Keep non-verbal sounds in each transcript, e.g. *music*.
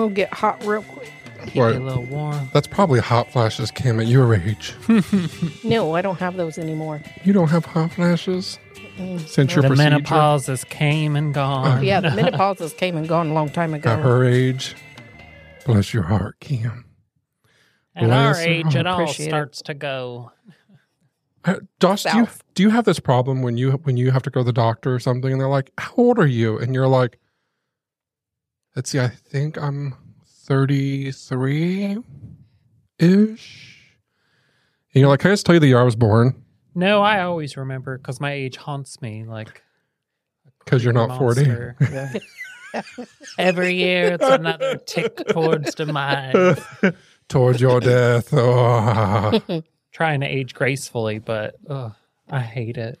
Yeah, I'm gonna get hot real quick. Keep what? a little warm. That's probably hot flashes, Kim, at your age. *laughs* no, I don't have those anymore. You don't have hot flashes? Mm. Since your the procedure? menopause has came and gone. yeah, the *laughs* menopause has came and gone a long time ago. At her age, bless your heart, Kim. At Bless our age, it all Appreciate it. starts to go. Uh, Josh, do you, do you have this problem when you when you have to go to the doctor or something, and they're like, "How old are you?" and you're like, "Let's see, I think I'm 33 ish." And you're like, "Can I just tell you the year I was born?" No, I always remember because my age haunts me. Like, Because you're not 40. monster. *laughs* *laughs* every year it's another tick towards demise. *laughs* Towards your death. Oh. Trying to age gracefully, but ugh, I hate it.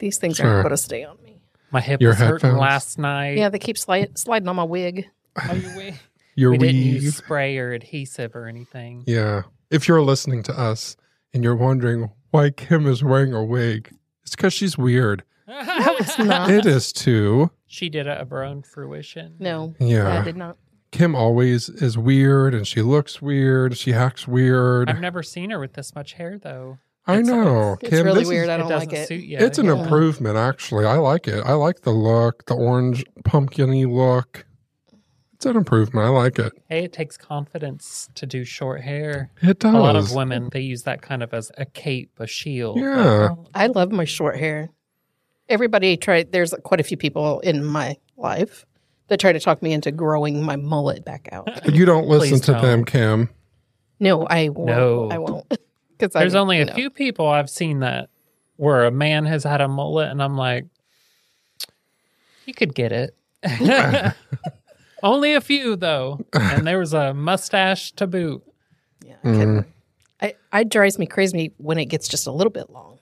These things Sure. aren't going to stay on me. My hip Your was hurting last night. Yeah, they keep slide, sliding on my wig. Oh, you wi- *laughs* Your we didn't use spray or adhesive or anything. Yeah. If you're listening to us and you're wondering why Kim is wearing a wig, it's because she's weird. *laughs* No, it's not. It is too. she did it of her own fruition. no, Yeah. I did not. Kim always is weird and she looks weird. She acts weird. I've never seen her with this much hair though. I it's- know. It's Kim, really this is- weird. I don't doesn't like it. suit you. it's an yeah. improvement, actually. I like it. I like the look, the orange pumpkiny look. It's an improvement. I like it. Hey, it takes confidence to do short hair. It does. A lot of women they use that kind of as a cape, a shield. Yeah. I love my short hair. Everybody tried. There's quite a few people in my life that try to talk me into growing my mullet back out. But *laughs* you don't listen Please to don't. them, Kim. No, I won't. No. I won't. *laughs* Because There's only a no. few people I've seen that where a man has had a mullet, and I'm like, you could get it. *laughs* only a few though, *laughs* and there was a mustache to boot. Yeah, I, can't- Mm. I, I drives me crazy when it gets just a little bit long.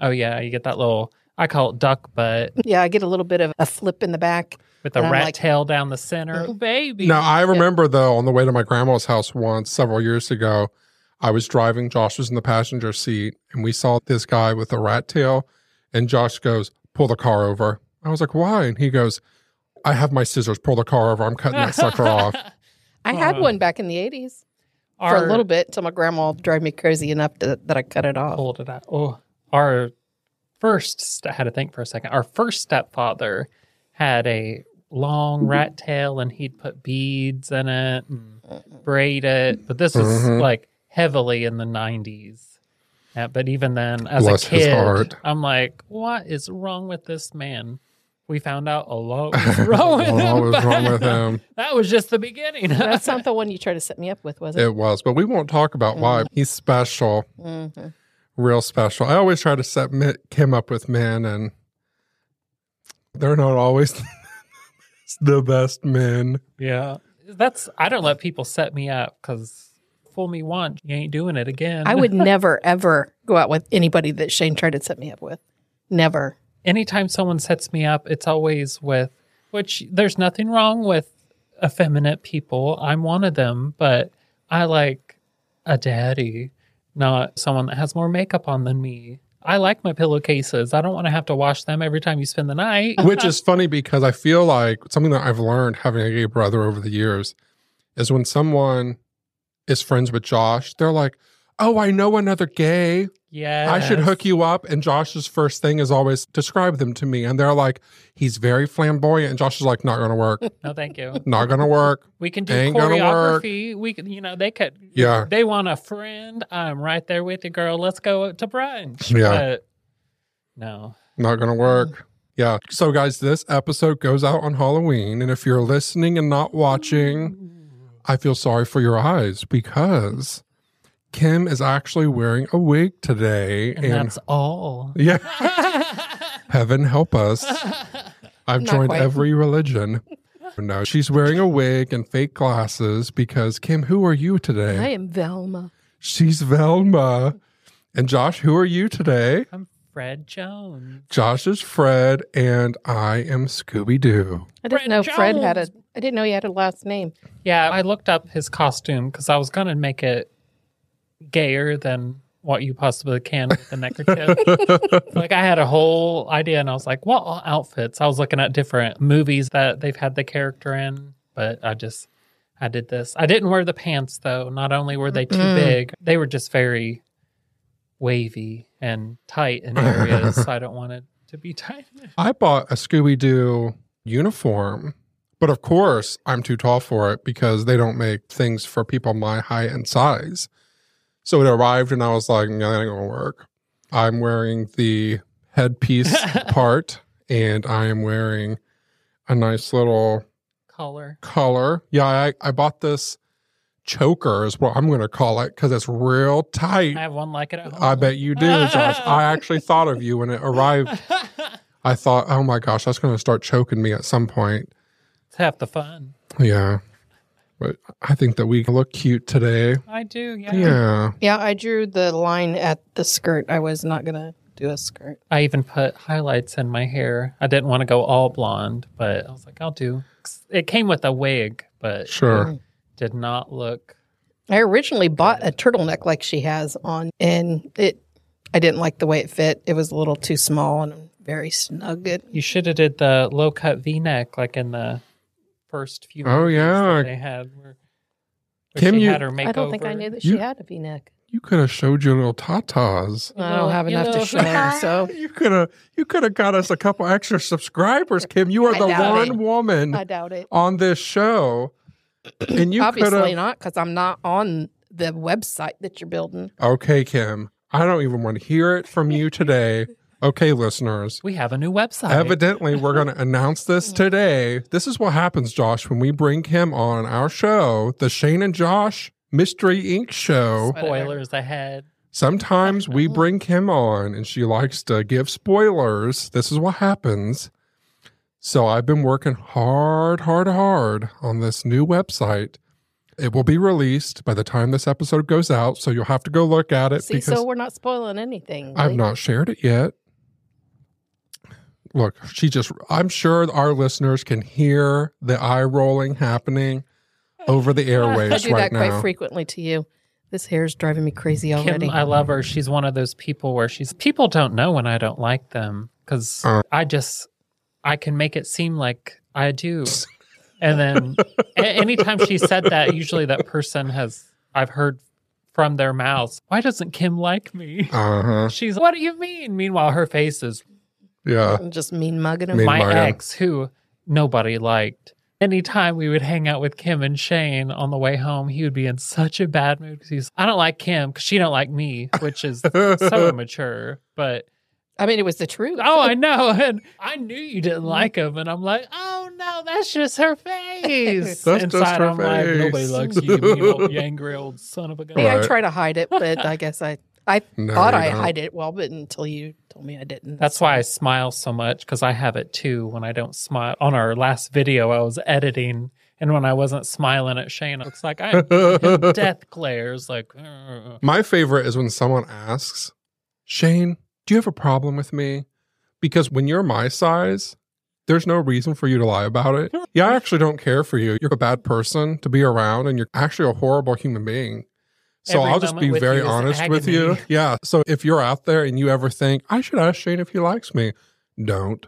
Oh yeah, you get that little. I call it duck butt Yeah, I get a little bit of a flip in the back. with a rat like- tail down the center. Oh, baby. Now, I remember though, on the way to my grandma's house once, several years ago, I was driving. Josh was in the passenger seat, and we saw this guy with a rat tail. And Josh goes, "Pull the car over." I was like, "Why?" And he goes, "I have my scissors. Pull the car over. I'm cutting that sucker off." *laughs* I had Uh, one back in the 80s for a little bit until my grandma drove me crazy enough to, that I cut it off. pulled it out. Oh, our first st- I had to think for a second. Our first stepfather had a long rat tail, and he'd put beads in it and braid it. But this was Mhm. like heavily in the nineties. Yeah, but even then, as Bless a kid. I'm like, what is wrong with this man? We found out a lot *laughs* was wrong with What him. was wrong with *laughs* him? That was just the beginning. That's not *laughs* the one you tried to set me up with, was it? It was, but we won't talk about why. He's special, hmm real special. I always try to set Mi- Kim up with men, and they're not always the best men. Yeah. That's I don't let people set me up because fool me once, you ain't doing it again. I would never, ever go out with anybody that Shane tried to set me up with. Never. Anytime someone sets me up, it's always with which there's nothing wrong with effeminate people. I'm one of them, but I like a daddy, not someone that has more makeup on than me. I like my pillowcases. I don't want to have to wash them every time you spend the night. Which is *laughs* funny because I feel like something that I've learned having a gay brother over the years is when someone is friends with Josh, they're like, Oh, I know another gay. Yeah. I should hook you up. And Josh's first thing is always describe them to me. And they're like, He's very flamboyant. And Josh is like, Not gonna work. *laughs* No, thank you. Not gonna work. We can do Ain't choreography. We can, you know, they could. Yeah. They want a friend. I'm right there with you, girl. Let's go to brunch. Yeah. But no. Not gonna work. Yeah. So guys, this episode goes out on Halloween. And if you're listening and not watching, mm. I feel sorry for your eyes because Kim is actually wearing a wig today. And, that's all. yeah. *laughs* Heaven help us. I've Not joined quite. every religion. No, she's wearing a wig and fake glasses because Kim, who are you today? I am Velma. She's Velma. And Josh, who are you today? I'm Fred Jones. Josh is Fred, and I am Scooby Doo. I didn't Fred know Fred had a. Jones. I didn't know he had a last name. Yeah, I looked up his costume because I was going to make it gayer than what you possibly can with the neckerchief. *laughs* like I had a whole idea and I was like, what outfits? I was looking at different movies that they've had the character in, but I just I did this. I didn't wear the pants though. Not only were they too Mm. big, they were just very wavy and tight in areas. so *laughs* I don't want it to be tight. I bought a Scooby Doo uniform, but of course I'm too tall for it because they don't make things for people my height and size. So it arrived and I was like, no, that ain't gonna work. I'm wearing the headpiece *laughs* part and I am wearing a nice little Collar. collar. Yeah, I, I bought this choker is what I'm gonna call it because it's real tight. I have one like it at home. I bet you do, Josh. I *laughs* actually thought of you when it arrived. *laughs* I thought, oh my gosh, that's going to start choking me at some point. it's half the fun. Yeah. But I think that we look cute today. I do. Yeah. Yeah. Yeah, I drew the line at the skirt. I was not going to do a skirt. I even put highlights in my hair. I didn't want to go all blonde, but I was like, I'll do. It came with a wig, but Sure. did not look. I originally bought a turtleneck like she has on, and it I didn't like the way it fit. It was a little too small and very snug. It, You should have did the low cut V neck like in the first few. Oh, movies yeah. that they had. Where, where Kim, she you- had her makeover. I don't think I knew that You- she had a V-neck. You could have showed your little tatas. I don't have You enough to show her, *laughs* so You could have you could have got us a couple extra subscribers, Kim. You are I the one it. woman I doubt it. on this show. And you could Obviously have not, because I'm not on the website that you're building. Okay, Kim. I don't even want to hear it from you today. *laughs* Okay, listeners. We have a new website. Evidently, we're going *laughs* to announce this today. This is what happens, Josh, when we bring him on our show, the Shane and Josh Mystery Inc. show. Spoilers ahead. Sometimes we *laughs* bring Kim on and she likes to give spoilers. This is what happens. So I've been working hard, hard, hard on this new website. It will be released by the time this episode goes out. So you'll have to go look at it See, because so we're not spoiling anything. I've really. not shared it yet. Look, she just, I'm sure our listeners can hear the eye rolling happening over the airways. *laughs* I do right that quite frequently to you. This hair is driving me crazy already. Kim, I love her. She's one of those people where she's people don't know when I don't like them because Uh. I just I can make it seem like I do, and then a- anytime she said that, usually that person has I've heard from their mouths. Why doesn't Kim like me? Uh huh. She's what do you mean? Meanwhile, her face is Yeah. Just mean mugging him. Mean- my mugging. ex who nobody liked. Anytime we would hang out with Kim and Shane on the way home, he would be in such a bad mood because he's, I don't like Kim because she don't like me, which is *laughs* so immature. But I mean, it was the truth. oh, I know, and I knew you didn't like him, and I'm like, oh no, that's just her face. *laughs* That's just her I'm like, nobody likes you, you mean old, *laughs* you angry old son of a gun. Hey, I try to hide it, but I guess I I No, thought I don't. hide it well, but until you told me I didn't. That's why I smile so much because I have it too when I don't smile. On our last video, I was editing, and when I wasn't smiling at Shane, it looks like I *laughs* have death glares. Like, "Ugh." My favorite is when someone asks, Shane, do you have a problem with me? Because when you're my size, there's no reason for you to lie about it. Yeah, I actually don't care for you. You're a bad person to be around, and you're actually a horrible human being. So Every I'll just be very honest with you. Yeah. So if you're out there and you ever think, I should ask Shane if he likes me, don't.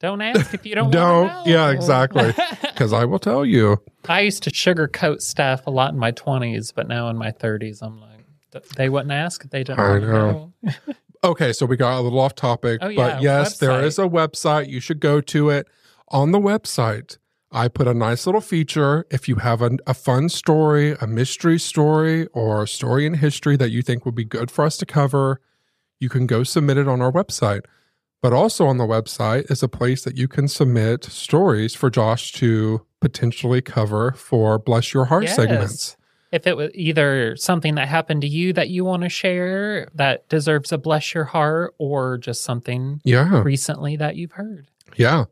don't ask if you don't. don't. know. Yeah, exactly. *laughs* Because I will tell you. I used to sugarcoat stuff a lot in my 20s, but now in my 30s, I'm like, they wouldn't ask. They don't. I know. know. *laughs* Okay, so we got a little off topic, Oh, yeah, but yes, there website. is a website. You should go to it. On the website, I put a nice little feature. If you have a, a fun story, a mystery story, or a story in history that you think would be good for us to cover, you can go submit it on our website. But also on the website is a place that you can submit stories for Josh to potentially cover for Bless Your Heart Yes. segments. If it was either something that happened to you that you want to share that deserves a bless your heart, or just something Yeah. recently that you've heard. Yeah.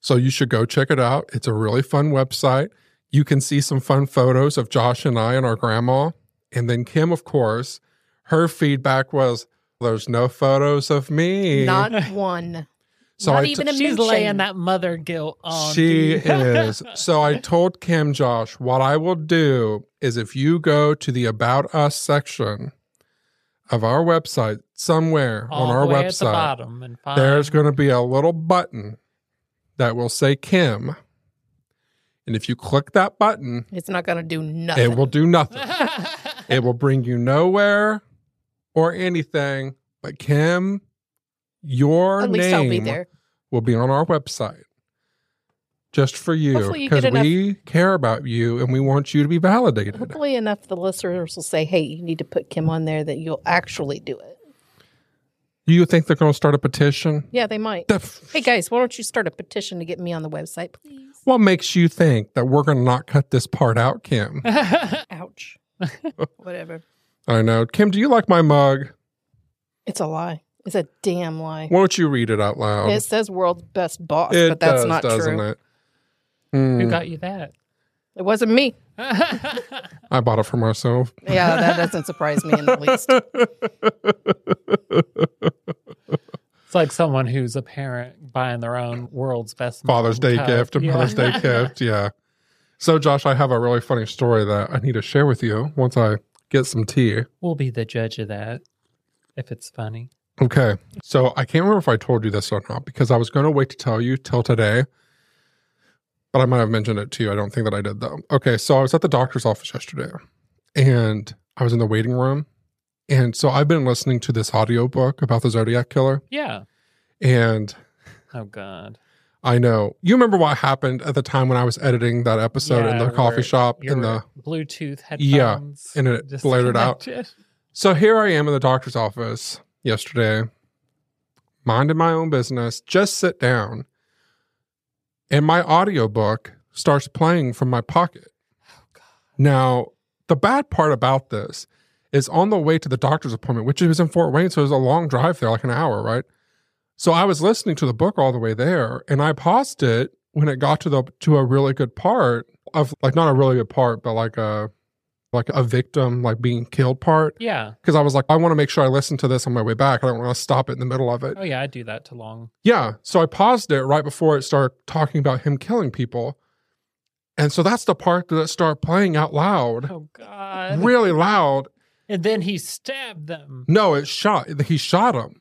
So you should go check it out. It's a really fun website. You can see some fun photos of Josh and I and our grandma. And then Kim, of course, her feedback was there's no photos of me. not *laughs* one. So not I t- even a She's mention. laying that mother guilt on. she is. *laughs* So I told Kim, Josh, what I will do is if you go to the About Us section of our website somewhere All on the our way at the website, bottom and find there's going to be a little button that will say Kim. And if you click that button, It's not going to do nothing. it will do nothing. *laughs* it will bring you nowhere or anything. But Kim, your At be name there. will be on our website just for you because get enough- we care about you and we want you to be validated. Hopefully, enough the listeners will say, "Hey, you need to put Kim on there that you'll actually do it." Do you think they're going to start a petition? Yeah, they might. The f- Hey guys, why don't you start a petition to get me on the website, please? what makes you think that we're going to not cut this part out, Kim? *laughs* Ouch. *laughs* Whatever. I know. Kim, do you like my mug? It's a lie. It's a damn lie. Won't you read it out loud? It says world's best boss, it but that's does, not doesn't true. it? Hmm, Who got you that? It wasn't me. *laughs* I bought it for myself. Yeah, that doesn't surprise me in the least. *laughs* It's like someone who's a parent buying their own world's best Father's Day cup. gift and Yeah. Mother's Day gift. Yeah. So, Josh, I have a really funny story that I need to share with you once I get some tea. We'll be the judge of that if it's funny. Okay. So, I can't remember if I told you this or not because I was going to wait to tell you till today, but I might have mentioned it to you. I don't think that I did, though. Okay. So, I was at the doctor's office yesterday and I was in the waiting room. And so, I've been listening to this audiobook about the Zodiac Killer. Yeah. And Oh God. I know. You remember what happened at the time when I was editing that episode in the coffee shop in the Bluetooth headphones. Yeah, and it blared out. So here I am in the doctor's office yesterday, minding my own business, just sit down, and my audiobook starts playing from my pocket. Oh, Now, the bad part about this is on the way to the doctor's appointment, which was in Fort Wayne, so it was a long drive there, like an hour, right? So I was listening to the book all the way there, and I paused it when it got to the to a really good part of like not a really good part, but like a like a victim like being killed part Yeah. because I was like, I want to make sure I listen to this on my way back. I don't want to stop it in the middle of it. Oh yeah, I do that too long. Yeah. So I paused it right before it started talking about him killing people. And so that's the part that started playing out loud, Oh God. really loud. And then he stabbed them. No, it shot, he shot him.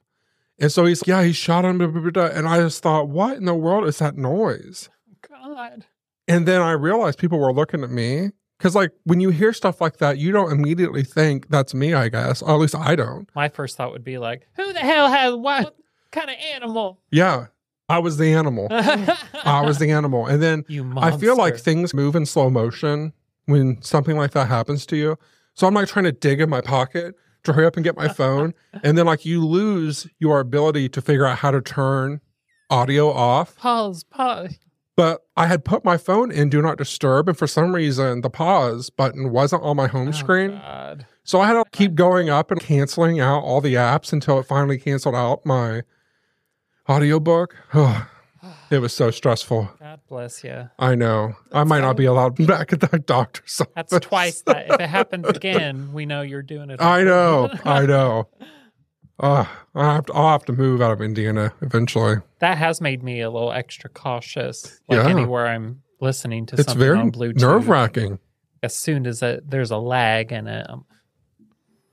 And so he's, yeah, he shot him. blah, blah, blah, blah. And I just thought, what in the world is that noise? Oh, God. And then I realized people were looking at me. Cause like when you hear stuff like that, you don't immediately think that's me, I guess. Or at least I don't. My first thought would be like, who the hell has what kind of animal? Yeah. I was the animal. *laughs* I was the animal. And then you monster. I feel like things move in slow motion when something like that happens to you. So I'm like trying to dig in my pocket to hurry up and get my phone. *laughs* and then like you lose your ability to figure out how to turn audio off. pause, pause. But I had put my phone in do not disturb. And for some reason, the pause button wasn't on my home Oh, screen. God. So I had to keep going up and canceling out all the apps until it finally canceled out my audiobook. *sighs* it was so stressful. God bless you. I know. I might not be allowed *laughs* back at that doctor's office. That's twice that. If it happens again, we know you're doing it. I know. I know. *laughs* *laughs* Uh, I have to, I'll have to move out of Indiana eventually. That has made me a little extra cautious. Like Yeah. anywhere I'm listening to It's something very on Bluetooth. nerve wracking. As soon as it, there's a lag in it, um,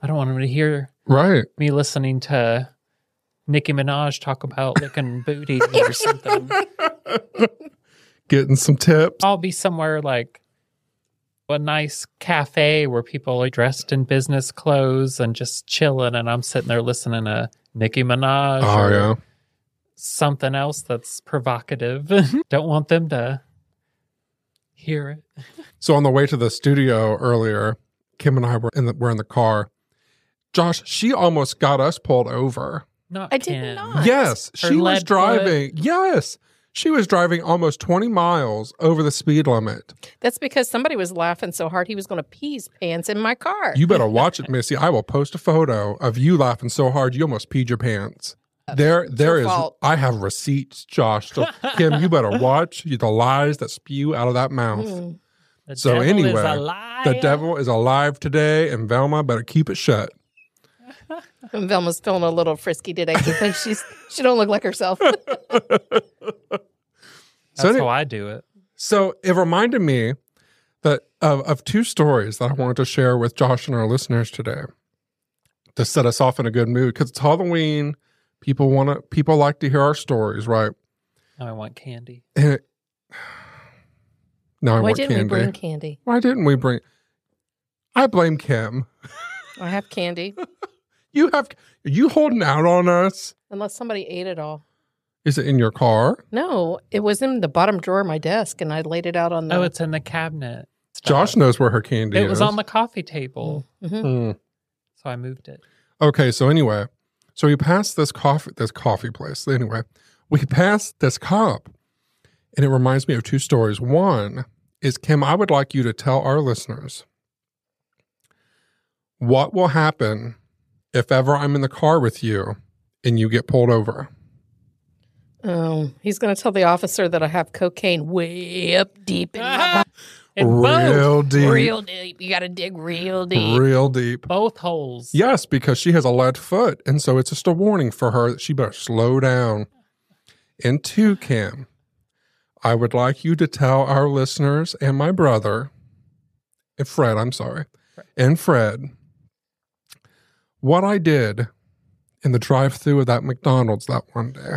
I don't want them to hear Right. me listening to Nicki Minaj talk about licking *laughs* booty or something. *laughs* Getting some tips. I'll be somewhere like a nice cafe where people are dressed in business clothes and just chilling, and I'm sitting there listening to Nicki Minaj Oh, or yeah. something else that's provocative. *laughs* Don't want them to hear it. So on the way to the studio earlier, Kim and I were in the, were in the car. Josh, she almost got us pulled over. Not I did Ken. not. Yes, Her she was lead foot. driving. Yes, she was driving almost 20 miles over the speed limit. That's because somebody was laughing so hard he was going to pee his pants in my car. You better *laughs* watch it, Missy. I will post a photo of you laughing so hard you almost peed your pants. There, there your is. fault. I have receipts, Josh. So, Kim, you better *laughs* watch the lies that spew out of that mouth. Mm. The So devil is anyway, a liar. The devil is alive today, and Velma better keep it shut. And Velma's feeling a little frisky today because she's she don't look like herself. *laughs* That's So any- how I do it. So it reminded me that of, of two stories that I wanted to share with Josh and our listeners today to set us off in a good mood because it's Halloween. People want to. People like to hear our stories, right? Now I want candy. And it, Now I Why want didn't candy. we bring candy? Why didn't we bring? I blame Kim. I have candy, *laughs* You have are you holding out on us? unless somebody ate it all. Is it in your car? No, it was in the bottom drawer of my desk, and I laid it out on the. Oh, it's in the cabinet. Josh knows where her candy It is. was on the coffee table, Mhm. Mm. so I moved it. Okay, so anyway, so we passed this coffee this coffee place. Anyway, we passed this cop, and it reminds me of two stories. One is Kim. I would like you to tell our listeners what will happen if ever I'm in the car with you and you get pulled over. Um, he's going to tell the officer that I have cocaine way up deep in my *laughs* In both, real deep, real deep. You got to dig real deep. real deep. both holes. Yes, because she has a lead foot. And so it's just a warning for her that she better slow down. And two, Cam, I would like you to tell our listeners and my brother, and Fred, I'm sorry, and Fred, what I did in the drive through of that McDonald's that one day.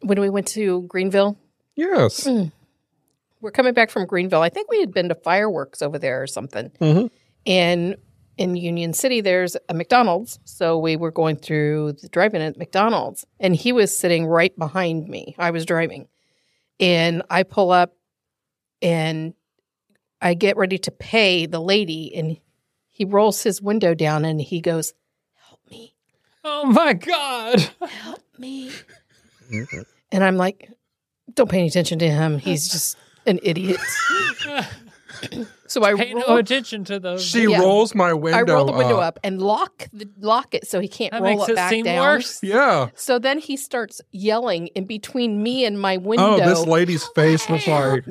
When we went to Greenville, Yes. Mm. we're coming back from Greenville. I think we had been to fireworks over there or something. Mhm. And in Union City, there's a McDonald's. So we were going through the drive-in at McDonald's, and he was sitting right behind me. I was driving, and I pull up, and I get ready to pay the lady, and he rolls his window down, and he goes, "Help me, Oh my god! help me," and I'm like, "Don't pay any attention to him. He's just an idiot." *laughs* so I Pay no attention to those. She Yeah. rolls my window. I roll the window up. up and lock the lock it so he can't that roll makes it it back seem down. worse. Yeah. So then he starts yelling in between me and my window. Oh, this lady's face was like,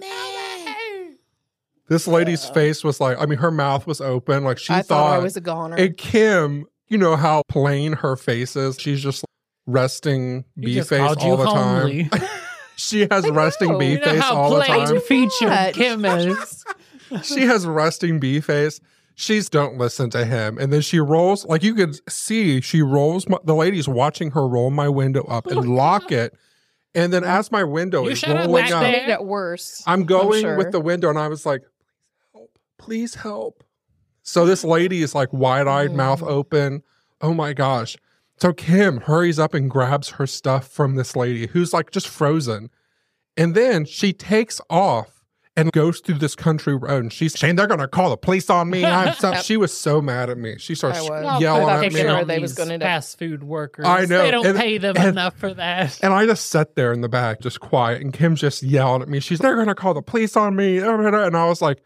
this lady's face was like, I mean, her mouth was open. Like she I thought, thought I was a goner. And Kim, you know how plain her face is. She's just resting He bee face all you the homely. time. *laughs* *laughs* she has resting know. bee You know face how all the plain time. *laughs* featured What? Kim is. she has resting bee face. She's don't listen to him, and then she rolls like you could see. She rolls. My, the lady's watching her roll my window up and lock it, and then as my window You is shut up rolling up, there. made it worse. I'm going sure. with the window, and I was like, "Help! Please help!" So this lady is like wide-eyed, mouth Mm. open. Oh my gosh! So Kim hurries up and grabs her stuff from this lady, who's like just frozen, and then she takes off and goes through this country road. And she's saying they're going to call the police on me. I'm so, *laughs* she was so mad at me. She starts I yelling at me. Sure, they was gonna do- fast food workers. I know, They don't and- pay them and- enough for that. And I just sat there in the back, just quiet. And Kim's just yelling at me. She's, they're going to call the police on me. And I was like,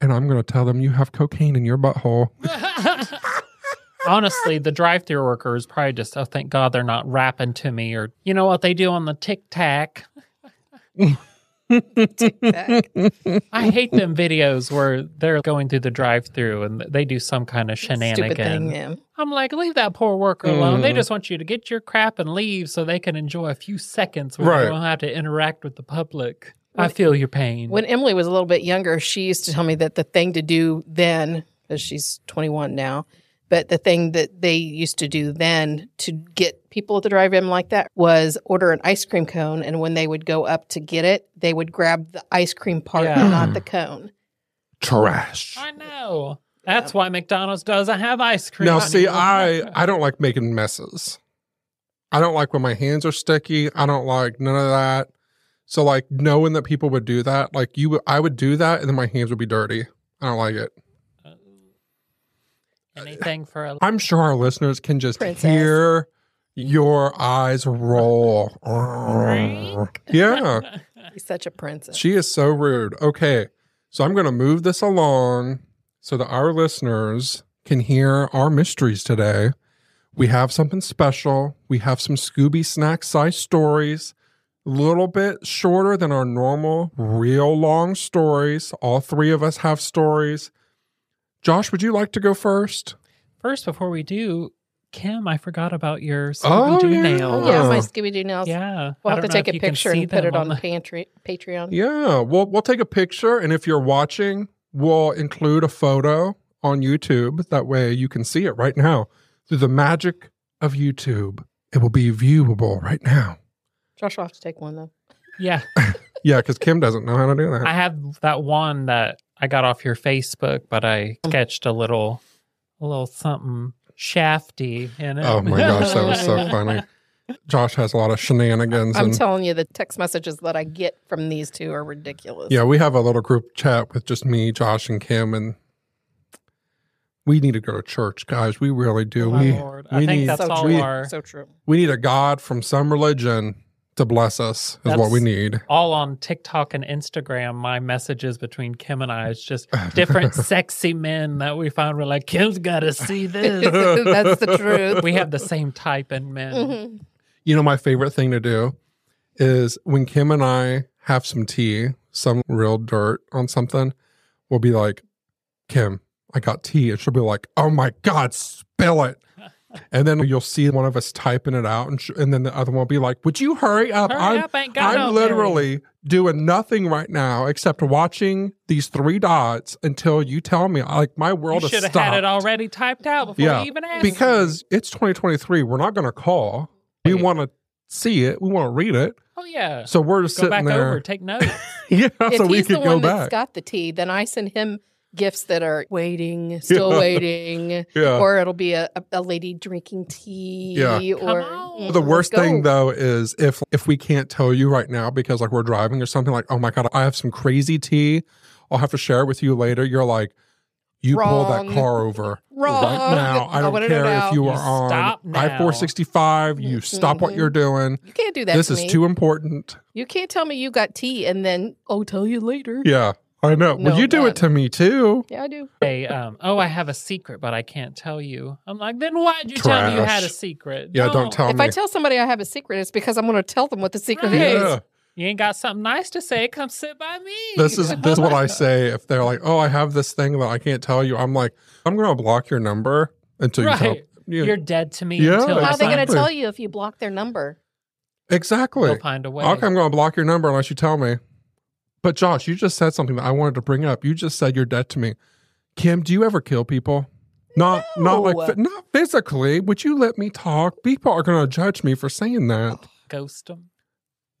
and I'm going to tell them you have cocaine in your butthole. *laughs* Honestly, the drive-through worker is probably just, oh, thank God they're not rapping to me, or you know what they do on the Tic Tac. I hate them videos where they're going through the drive-through and they do some kind of Stupid thing, shenanigan. yeah. I'm like, leave that poor worker alone. They Mhm. just want you to get your crap and leave so they can enjoy a few seconds where Right. they don't have to interact with the public. I feel your pain. When Emily was a little bit younger, she used to tell me that the thing to do then, because she's 21 now, but the thing that they used to do then to get people to drive in like that was order an ice cream cone. And when they would go up to get it, they would grab the ice cream part, Yeah. not the cone. Trash. I know. That's why McDonald's doesn't have ice cream. Now, see. I, I don't like making messes. I don't like when my hands are sticky. I don't like none of that. So, like, knowing that people would do that, like, you, would- I would do that and then my hands would be dirty. I don't like it. Uh, anything for a I'm sure our listeners can just Princess. hear your eyes roll. yeah, *laughs* He's such a princess. she is so rude. Okay, so I'm going to move this along so that our listeners can hear our mysteries today. We have something special. We have some Scooby snack size stories, a little bit shorter than our normal, real long stories. All three of us have stories. Josh, would you like to go first? First, before we do, Kim, I forgot about your Oh, Scooby Doo yeah. nails. yeah, Oh. my Scooby Doo nails. Yeah. We'll have to take a picture and put them it on the- pantry, Patreon. Yeah, we'll we'll take a picture, and if you're watching, we'll include a photo on YouTube. That way, you can see it right now through the magic of YouTube. It will be viewable right now. Josh will have to take one though. Yeah. *laughs* Yeah, because Kim doesn't know how to do that. I have that one that I got off your Facebook, but I um. sketched a little, a little something shafty in it. oh my *laughs* gosh, that was so funny. Josh has a lot of shenanigans. I'm and telling you, the text messages that I get from these two are ridiculous. yeah, we have a little group chat with just me, Josh, and Kim, and we need to go to church, guys. We really do. Oh, My we Lord. I think need that's so all true. our So true. we need a God from some religion to bless us. Is what we need. all on TikTok and Instagram. My messages between Kim and I is just different *laughs* sexy men that we find. We're like, Kim's got to see this. *laughs* That's the truth. we have the same type in men. Mhm. You know, my favorite thing to do is when Kim and I have some tea, some real dirt on something, we'll be like, Kim, I got tea. And she'll be like, oh my God, spill it. And then you'll see one of us typing it out, and, sh- and then the other one will be like, "Would you hurry up? Hurry I'm, up, ain't got no I'm literally doing nothing right now except watching these three dots until you tell me. Like my world You has should have had it already typed out before Yeah, you even asked. because it's 2023. We're not going to call. We want to see it. We want to read it. oh yeah, So we're just go sitting back there. over, take notes. *laughs* yeah, if so we he's could the go one that's got the tea, then I send him gifts that are waiting, still Yeah. waiting, *laughs* yeah. or it'll be a, a, a lady drinking tea. Yeah. Or Come on. Mm, the worst thing though is if if we can't tell you right now because like we're driving or something like oh my god I have some crazy tea I'll have to share it with you later you're like you pull that car over Wrong. right now *laughs* I I don't wanna care if now. you You are on. I four sixty five you stop what Mhm. you're doing You can't do that. this to is me. too important You can't tell me you got tea and then I'll tell you later. yeah I know well you do God. it to me too Yeah, I do. Say, um, oh, I have a secret, but I can't tell you. I'm like, then why'd you tell me you had a secret? yeah don't tell If me I tell somebody I have a secret, it's because I'm going to tell them what the secret Right. is. yeah You ain't got something nice to say? Come sit by me. this is this is what I *laughs* say if they're like oh I have this thing that I can't tell you I'm like I'm gonna block your number until you tell right. you You're dead to me Yeah, until How are they going to tell you if you block their number? exactly They'll find a way. Okay, I'm going to block your number unless you tell me. But Josh, you just said something that I wanted to bring up. You just said you're dead to me. Kim, do you ever kill people? Not, not like, not physically. Would you let me talk? People are going to judge me for saying that. Ghost them.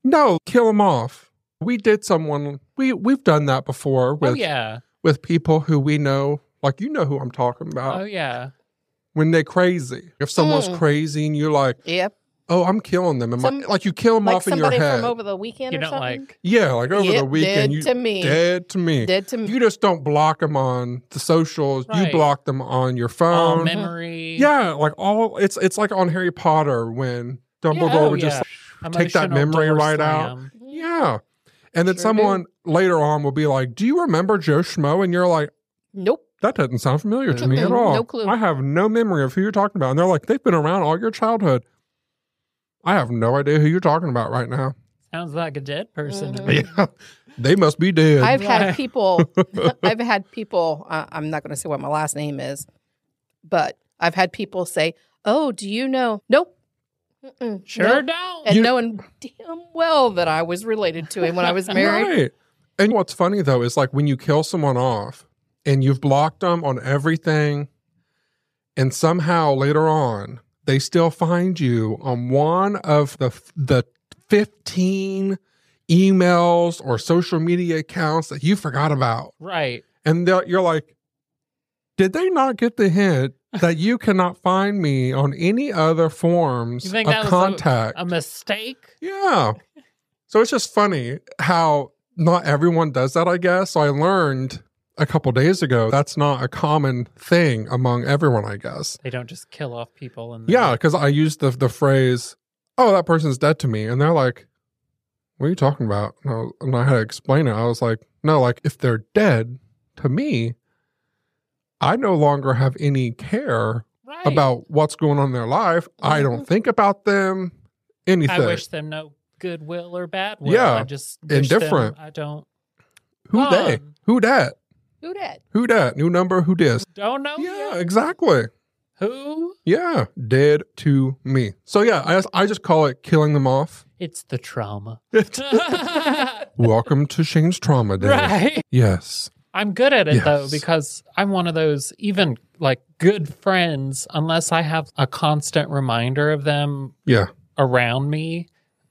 No, kill them off. We did someone. We we've done that before with Oh yeah. with people who we know. Like you know who I'm talking about. Oh yeah. When they're crazy. If someone's Mm. crazy and you're like, Yep. Oh, I'm killing them. And my- Some- like you kill them Like off in your somebody head. from over the weekend You or don't something. like. yeah, like over the Yep, weekend. dead you, to me. Dead to me. Dead to me. You just don't block them on the socials. You block them on your phone. All phone. memory. yeah, like all it's it's like on Harry Potter when Dumbledore Yeah, oh, would just yeah. take that memory door right out. Mm-hmm. yeah. And then Sure someone later on will be like, "Do you remember Joe Schmo?" And you're like, Nope. "That doesn't sound familiar to me at all. no clue. I have no memory of who you're talking about." And they're like, "They've been around all your childhood." I have no idea who you're talking about right now. Sounds like a dead person. to Mhm. me. Yeah, they must be dead. I've had people. *laughs* I've had people. Uh, I'm not going to say what my last name is, but I've had people say, "Oh, do you know?" Nope. Mm-mm, Sure nope. don't. And You- knowing damn well that I was related to him when I was *laughs* married. Right. And what's funny though is like when you kill someone off and you've blocked them on everything, and somehow later on they still find you on one of the the fifteen emails or social media accounts that you forgot about, Right. and you're like, did they not get the hint that you cannot find me on any other forms You think of that was a- contact? A mistake. Yeah. So it's just funny how not everyone does that, I guess. So I learned a couple days ago that's not a common thing among everyone, I guess. They don't just kill off people and Yeah, because I used the the phrase, "Oh, that person's dead to me," and they're like, "What are you talking about?" And I, was- and I had to explain it. I was like, "No, like if they're dead to me, I no longer have any care right. about what's going on in their life. I don't mm-hmm. think about them, anything." I wish them no goodwill or bad will. Yeah, I just wish them- indifferent. I don't. Who they? Um, Who dat? Who dat? Who dat? New number? Who dis? Don't know. Yeah, yet. exactly. Who? Yeah, dead to me. So yeah, I just, I just call it killing them off. It's the trauma. *laughs* Welcome to Shane's trauma day. right. Yes. I'm good at it though because I'm one of those even like good friends unless I have a constant reminder of them Yeah. around me,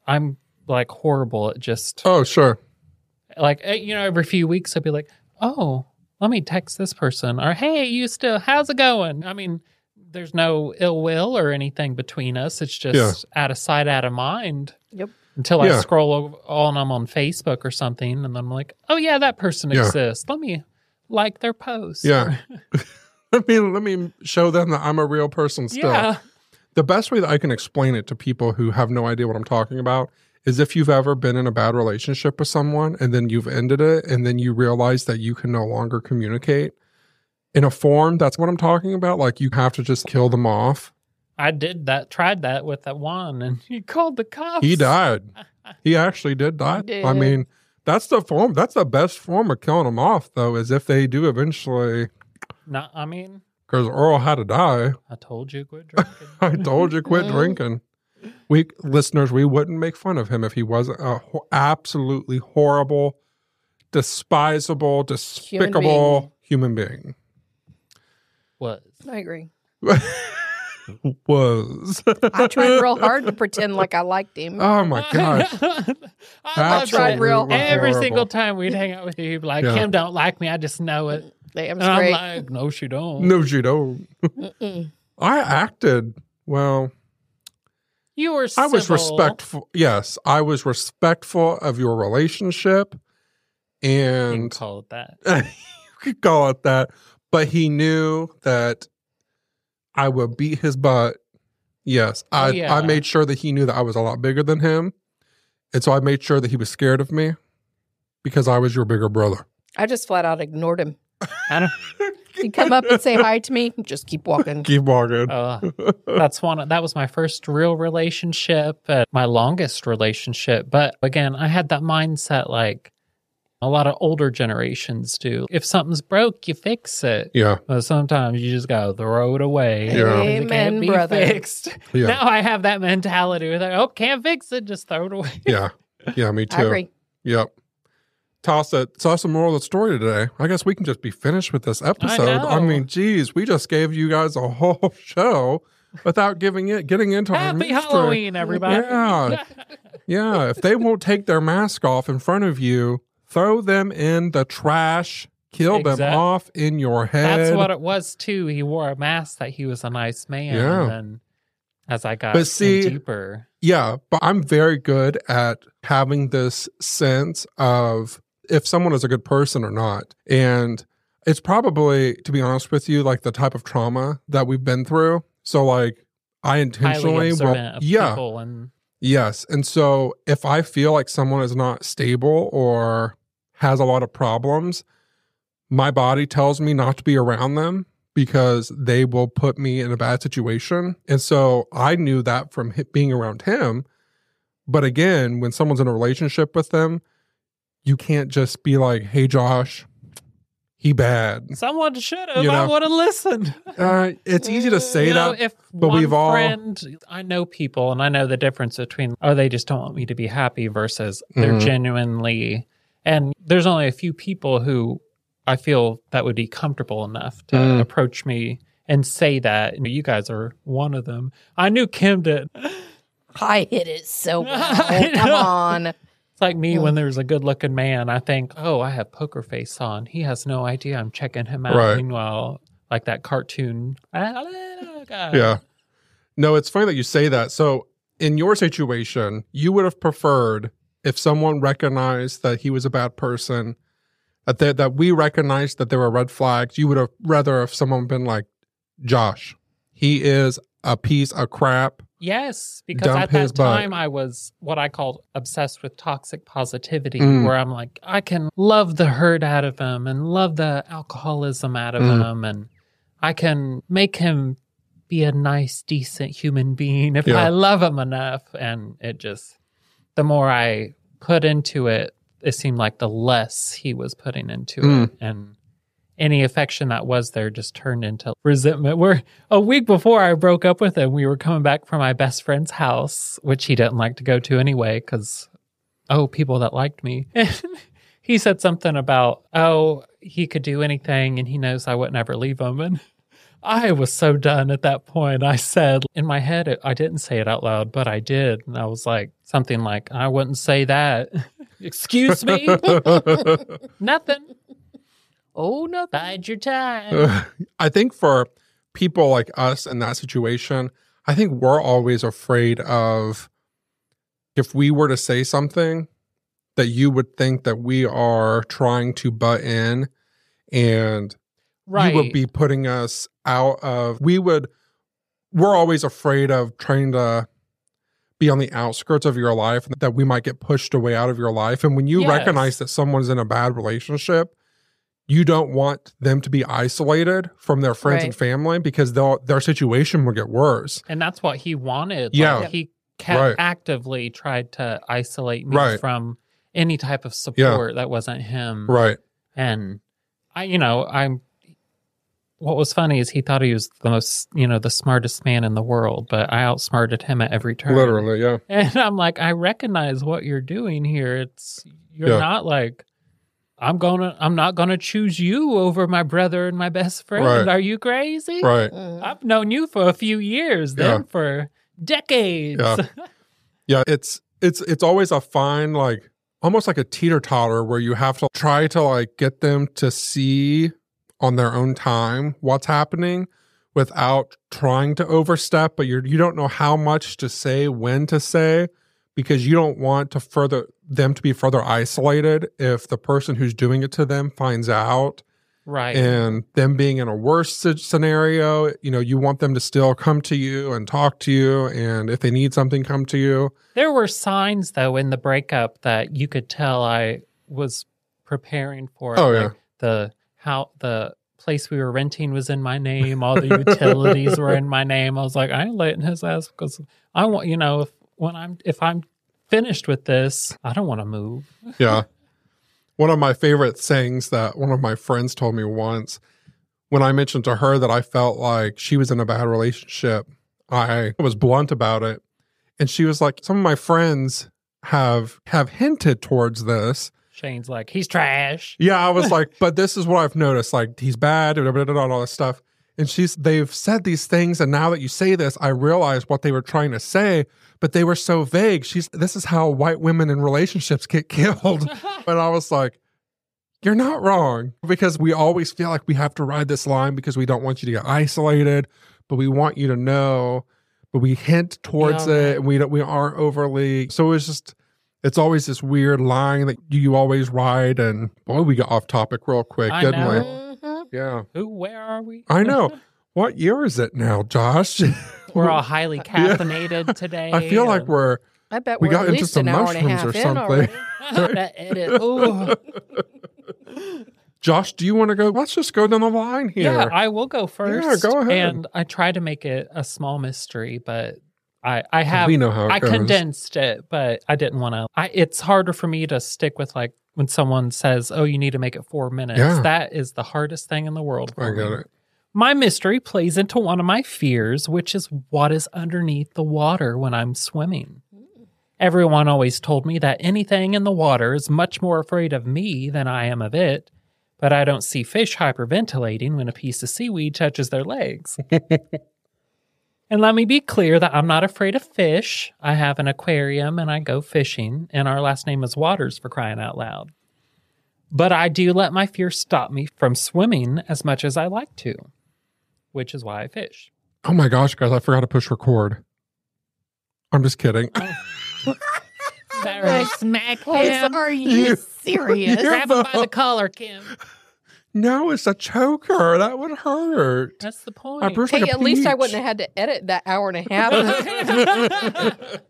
I'm like horrible at just Oh, sure. like eh, you know, every few weeks I'd be like, "Oh, let me text this person," or "Hey, you still? How's it going?" I mean, there's no ill will or anything between us. It's just out of sight, out of mind. Yep. Until I scroll over on them on Facebook or something, and then I'm like, "Oh yeah, that person Yeah. exists. Let me like their post." Yeah. *laughs* *laughs* let me let me show them that I'm a real person still. yeah. The best way that I can explain it to people who have no idea what I'm talking about is if you've ever been in a bad relationship with someone and then you've ended it and then you realize that you can no longer communicate in a form that's what I'm talking about like you have to just kill them off. I did that, tried that with that one, and he called the cops. He died. *laughs* He actually did die. He I mean, that's the form that's the best form of killing them off though is if they do eventually No, I mean, cuz Earl had to die. I told you quit drinking. *laughs* I told you quit *laughs* drinking. We listeners, we wouldn't make fun of him if he wasn't a ho- absolutely horrible, despisable, despicable human being. Was I agree. *laughs* Was I tried real *laughs* hard to pretend like I liked him. oh my gosh, *laughs* I I tried real Every horrible. single time we'd hang out with you, you'd be like, Yeah. Kim don't like me. I just know it. Damn And I'm straight. like, no, she don't. no, you don't. Mm-mm. I acted well. You were I was respectful. Yes, I was respectful of your relationship, You can and call it that. *laughs* you could call it that. But he knew that I would beat his butt. Yes, I Oh, yeah. I made sure that he knew that I was a lot bigger than him, and so I made sure that he was scared of me because I was your bigger brother. I just flat out ignored him. I don't. *laughs* He'd come up and say hi to me, just keep walking. Keep walking. *laughs* Uh, that's one. That was my first real relationship, and my longest relationship. But again, I had that mindset like a lot of older generations do. If something's broke, you fix it. yeah, But sometimes you just gotta throw it away. Yeah. because it Amen, can't be brother. fixed. yeah, Now I have that mentality with oh, can't fix it, just throw it away. yeah, yeah. Me I too. agree. Yep. Toss it. Toss the moral of the story today. I guess we can just be finished with this episode. I, know. mean, geez, we just gave you guys a whole *laughs* show without giving it getting into our Happy mystery. Halloween, everybody. Yeah. *laughs* Yeah, if they won't take their mask off in front of you, throw them in the trash. Kill them off in your head. That's what it was too. He wore a mask that he was a nice man. Yeah. And as I got But see- deeper, Yeah, but I'm very good at having this sense of if someone is a good person or not. And it's probably, to be honest with you, like the type of trauma that we've been through. So, like, I intentionally will, yeah, and yes. And so, if I feel like someone is not stable or has a lot of problems, my body tells me not to be around them because they will put me in a bad situation. And so I knew that from being around him. But again, when someone's in a relationship with them, you can't just be like, hey, Josh, he bad. someone should have. You I know. would have listened. Uh, it's easy to say you know, that. if but we've all- friend, I know people, and I know the difference between oh, they just don't want me to be happy versus they're Mhm. genuinely. And there's only a few people who I feel that would be comfortable enough to Mm. approach me and say that. And you guys are one of them. I knew Kim did. I hit it so *laughs* well. Come on. It's like me when there's a good looking man. I think, oh, I have poker face on. He has no idea I'm checking him out. Right. Meanwhile, like that cartoon. "Ah, little guy." Yeah. No, it's funny that you say that. So, in your situation, you would have preferred if someone recognized that he was a bad person, that they, that we recognized that there were red flags. You would have rather if someone been like, Josh, he is a piece of crap. Yes, because Dump at that his butt. time I was what I called obsessed with toxic positivity, Mm. where I'm like, I can love the hurt out of him and love the alcoholism out of Mm. him, and I can make him be a nice, decent human being if Yeah. I love him enough. And it just, the more I put into it, it seemed like the less he was putting into Mm. it, and any affection that was there just turned into resentment. Where a week before I broke up with him, we were coming back from my best friend's house, which he didn't like to go to anyway, because, oh, people that liked me. *laughs* And he said something about, oh, he could do anything and he knows I would never leave him. And I was so done at that point. I said in my head, I didn't say it out loud, but I did. And I was like, something like, I wouldn't say that. *laughs* Excuse me? *laughs* Nothing. Oh no. Bide your time. *laughs* I think for people like us in that situation, I think we're always afraid of if we were to say something that you would think that we are trying to butt in and Right. you would be putting us out of we would we're always afraid of trying to be on the outskirts of your life that we might get pushed away out of your life and when you Yes. recognize that someone's in a bad relationship you don't want them to be isolated from their friends and family because they'll, their situation will get worse and that's what he wanted. Yeah. Like, he kept Right. actively tried to isolate me Right. from any type of support that wasn't him. right And I, you know, I'm. What was funny is he thought he was the most, you know, the smartest man in the world, but I outsmarted him at every turn. literally yeah *laughs* And I'm like, I recognize what you're doing here. It's you're Yeah. not like I'm gonna I'm not gonna choose you over my brother and my best friend. Right. Are you crazy? right Mm. I've known you for a few years, then Yeah. for decades. Yeah. *laughs* Yeah, it's it's it's always a fine like almost like a teeter totter where you have to try to like get them to see on their own time what's happening without trying to overstep, but you're you don't know how much to say, when to say, because you don't want to further them to be further isolated if the person who's doing it to them finds out right. and them being in a worse scenario, you know, you want them to still come to you and talk to you and if they need something come to you. There were signs though in the breakup that you could tell I was preparing for. it. Oh, Like, yeah. The how the place we were renting was in my name. All the utilities were in my name. I was like, I ain't letting his ass because I want you know if when I'm if I'm finished with this, I don't want to move. Yeah. one of my favorite sayings that one of my friends told me once when I mentioned to her that I felt like she was in a bad relationship, I was blunt about it. And she was like, Some of my friends have have hinted towards this. Shane's like, he's trash. Yeah, I was like, but this is what I've noticed. Like he's bad, blah, all this stuff. And she's they've said these things, and now that you say this, I realize what they were trying to say, but they were so vague. She's this is how white women in relationships get *laughs* killed. *laughs* and I was like, You're not wrong. Because we always feel like we have to ride this line because we don't want you to get isolated, but we want you to know, but we hint towards Yeah. it and we don't we aren't overly so it's just it's always this weird line that you always ride and boy we got off topic real quick I didn't know. we. Yeah Who? Where are we? i know *laughs* what year is it now josh *laughs* We're all highly *laughs* caffeinated today. i feel like we're I bet We we're got at into least some an hour and a mushrooms half or something. edit. Ooh. josh do you want to go let's just go down the line here Yeah, I will go first. Yeah, go ahead. And I try to make it a small mystery, but I I have we know how it I goes. condensed it, but I didn't want to. I it's harder for me to stick with like when someone says, "Oh, you need to make it four minutes." Yeah. That is the hardest thing in the world. i got me. it My mystery plays into one of my fears, which is what is underneath the water when I'm swimming. Hmm. Everyone always told me that anything in the water is much more afraid of me than I am of it, but I don't see fish hyperventilating when a piece of seaweed touches their legs. *laughs* and let me be clear that I'm not afraid of fish. I have an aquarium and I go fishing, and our last name is Waters for crying out loud. But I do let my fear stop me from swimming as much as I like to, which is why I fish. oh my gosh guys i forgot to push record i'm just kidding oh. *laughs* Better smack Like, are you serious? You're Grab him by the- the collar, Kim. No it's a choker that would hurt That's the point. I pushed Hey, like a at least I wouldn't have had to edit that hour and a half. *laughs*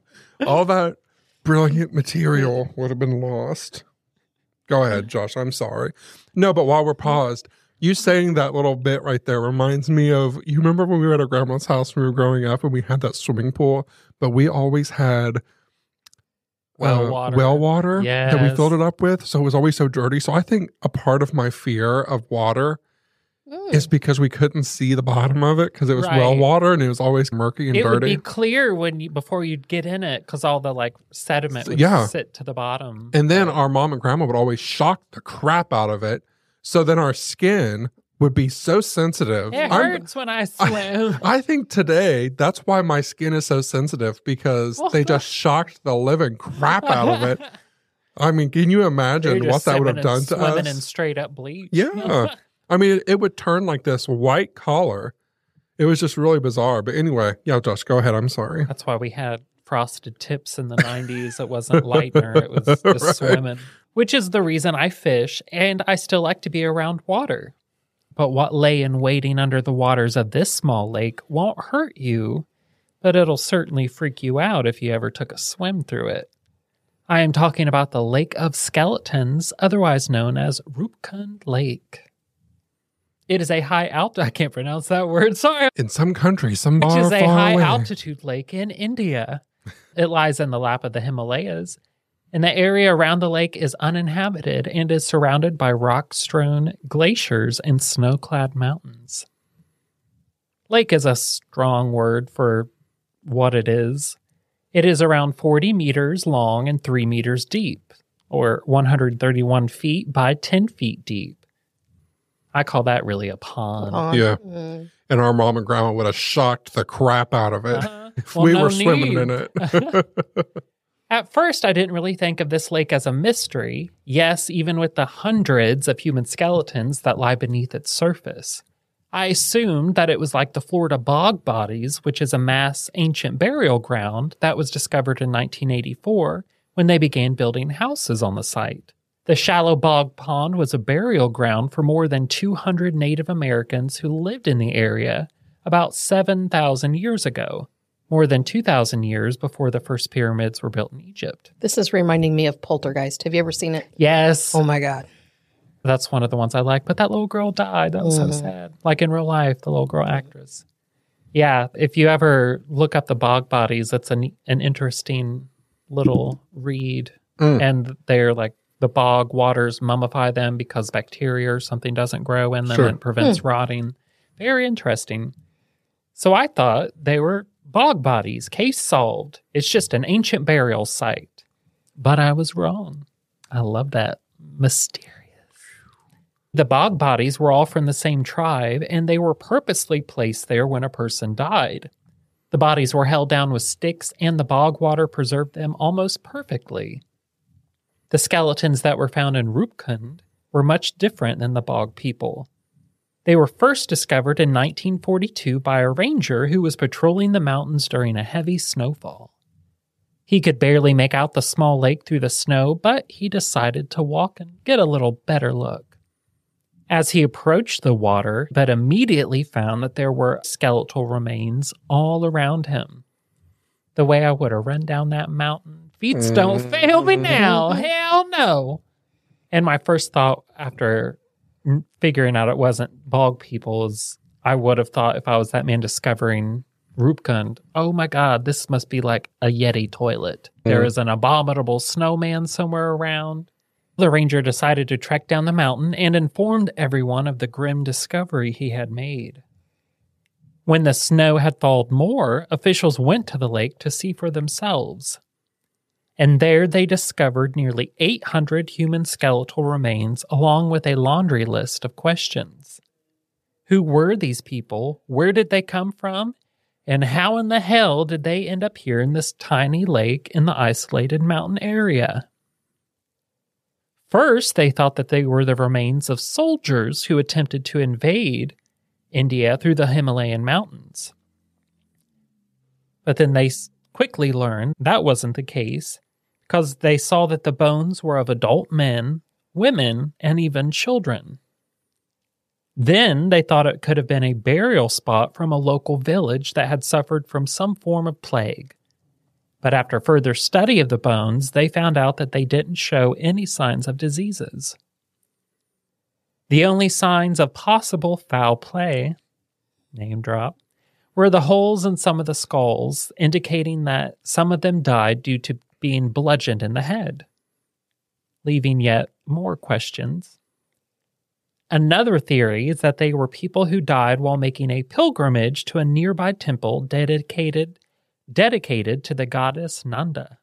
all that brilliant material would have been lost. Go ahead, Josh. I'm sorry. No, but while we're paused, you saying that little bit right there reminds me of you remember when we were at our grandma's house when we were growing up and we had that swimming pool, but we always had Well uh, water. well water that we filled it up with. So it was always so dirty. So I think a part of my fear of water Mm. is because we couldn't see the bottom of it because it was well water and it was always murky and it would dirty. be clear when you before you'd get in it because all the like sediment would Yeah. sit to the bottom. And then our mom and grandma would always shock the crap out of it. So then our skin would be so sensitive. It I'm- hurts when I swim. *laughs* I think today that's why my skin is so sensitive because they just shocked the living crap out of it. *laughs* I mean, can you imagine what that would have done to swimming us? in straight up bleach. Yeah. *laughs* I mean, it, it would turn like this white collar. It was just really bizarre. But anyway, yeah, Josh, go ahead. I'm sorry. That's why we had frosted tips in the 90s. It wasn't Lightner, it was just Right. swimming, which is the reason I fish and I still like to be around water. But what lay in waiting under the waters of this small lake won't hurt you, but it'll certainly freak you out if you ever took a swim through it. I am talking about the Lake of Skeletons, otherwise known as Rupkund Lake. It is a high altitude. I can't pronounce that word. Sorry, In some countries, some which far, is a high away. altitude lake in India. It lies in the lap of the Himalayas, and the area around the lake is uninhabited and is surrounded by rock strewn glaciers and snow clad mountains. Lake is a strong word for what it is. It is around 40 meters long and 3 meters deep, or 131 feet by 10 feet deep. I call that really a pond. Pond. Yeah. Mm. And our mom and grandma would have shocked the crap out of it Uh-huh. if Well, we no were swimming need. in it. *laughs* *laughs* At first, I didn't really think of this lake as a mystery. Yes, even with the hundreds of human skeletons that lie beneath its surface. I assumed that it was like the Florida bog bodies, which is a mass ancient burial ground that was discovered in 1984 when they began building houses on the site. The shallow bog pond was a burial ground for more than 200 Native Americans who lived in the area about 7,000 years ago more than 2,000 years before the first pyramids were built in Egypt. This is reminding me of Poltergeist. Have you ever seen it? Yes, Oh my God. that's one of the ones I like. But that little girl died. That was so sad. Like in real life, the little girl actress. Yeah, if you ever look up the bog bodies, it's an an interesting little read. Mm. And they're like the bog waters mummify them because bacteria or something doesn't grow in them Sure. and prevents rotting. Very interesting. So I thought they were bog bodies. Case solved. It's just an ancient burial site. But I was wrong. I love that. Mysterious. The bog bodies were all from the same tribe, and they were purposely placed there when a person died. The bodies were held down with sticks, and the bog water preserved them almost perfectly. The skeletons that were found in Rupkund were much different than the bog people. They were first discovered in 1942 by a ranger who was patrolling the mountains during a heavy snowfall. He could barely make out the small lake through the snow, but he decided to walk and get a little better look. As he approached the water, but immediately found that there were skeletal remains all around him. The way I would have run down that mountain, feet don't fail me mm. now. Hell no. And my first thought after figuring out it wasn't bog people is I would have thought if I was that man discovering Rupkund, oh my God, this must be like a Yeti toilet. There is an abominable snowman somewhere around. The ranger decided to trek down the mountain and informed everyone of the grim discovery he had made. When the snow had thawed more, officials went to the lake to see for themselves. And there they discovered nearly 800 human skeletal remains, along with a laundry list of questions. Who were these people? Where did they come from? And how in the hell did they end up here in this tiny lake in the isolated mountain area? First, they thought that they were the remains of soldiers who attempted to invade India through the Himalayan mountains. But then they quickly learned that wasn't the case because they saw that the bones were of adult men, women, and even children. Then they thought it could have been a burial spot from a local village that had suffered from some form of plague. But after further study of the bones, they found out that they didn't show any signs of diseases. The only signs of possible foul play, name drop, were the holes in some of the skulls, indicating that some of them died due to being bludgeoned in the head, leaving yet more questions. Another theory is that they were people who died while making a pilgrimage to a nearby temple dedicated dedicated to the goddess Nanda.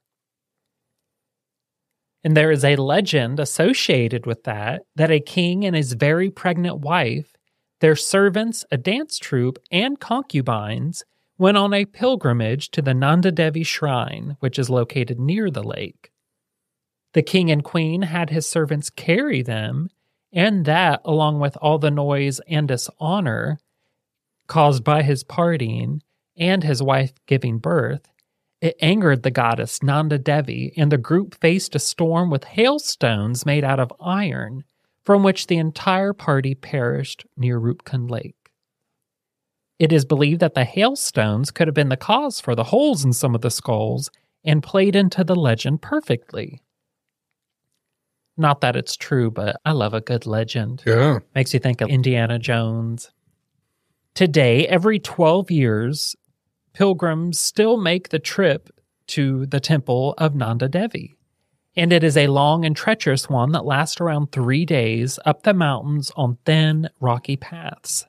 And there is a legend associated with that that a king and his very pregnant wife Their servants, a dance troupe, and concubines went on a pilgrimage to the Nanda Devi shrine, which is located near the lake. The king and queen had his servants carry them, and that, along with all the noise and dishonor caused by his partying and his wife giving birth, it angered the goddess Nanda Devi, and the group faced a storm with hailstones made out of iron, from which the entire party perished near Rupkund Lake. It is believed that the hailstones could have been the cause for the holes in some of the skulls and played into the legend perfectly. Not that it's true, but I love a good legend. Yeah. Makes you think of Indiana Jones. Today, every 12 years, pilgrims still make the trip to the temple of Nanda Devi. And it is a long and treacherous one that lasts around three days up the mountains on thin, rocky paths.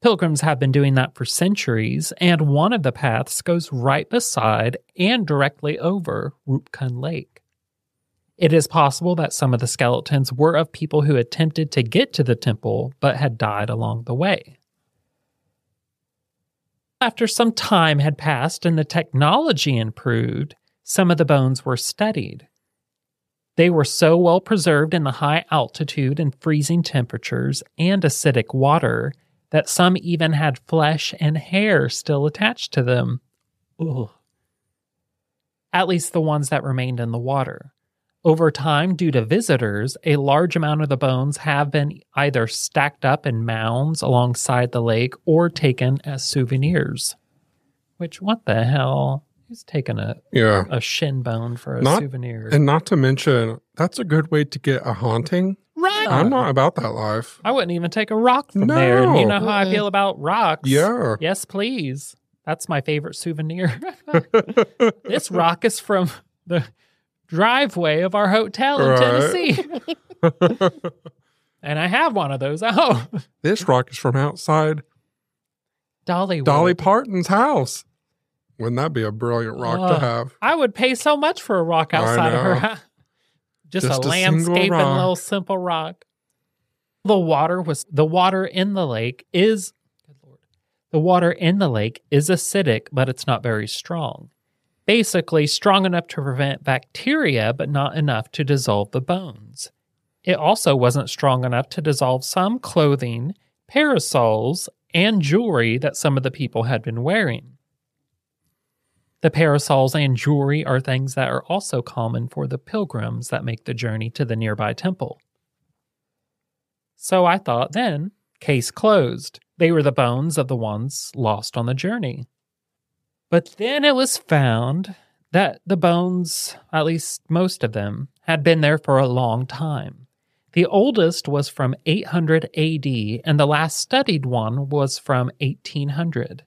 Pilgrims have been doing that for centuries, and one of the paths goes right beside and directly over Rupkund Lake. It is possible that some of the skeletons were of people who attempted to get to the temple but had died along the way. After some time had passed and the technology improved, some of the bones were studied. They were so well preserved in the high altitude and freezing temperatures and acidic water that some even had flesh and hair still attached to them. Ugh. At least the ones that remained in the water. Over time, due to visitors, a large amount of the bones have been either stacked up in mounds alongside the lake or taken as souvenirs. Which, what the hell? Who's taking a, Yeah. a shin bone for a Not- souvenir? And not to mention, that's a good way to get a haunting. Right. I'm not about that life. I wouldn't even take a rock from there. And you know how I feel about rocks. Yeah. Yes, please. That's my favorite souvenir. *laughs* *laughs* this rock is from the driveway of our hotel in Right. Tennessee. *laughs* and I have one of those. Oh, this rock is from outside Dollywood. Dolly Parton's house. Wouldn't that be a brilliant rock to have? I would pay so much for a rock outside of her house. Just, Just a a landscape and little simple rock. The water was the water in the lake is good lord. The water in the lake is acidic, but it's not very strong. Basically, strong enough to prevent bacteria, but not enough to dissolve the bones. It also wasn't strong enough to dissolve some clothing, parasols, and jewelry that some of the people had been wearing. The parasols and jewelry are things that are also common for the pilgrims that make the journey to the nearby temple. So I thought then, case closed. They were the bones of the ones lost on the journey. But then it was found that the bones, at least most of them, had been there for a long time. The oldest was from 800 AD, and the last studied one was from 1800.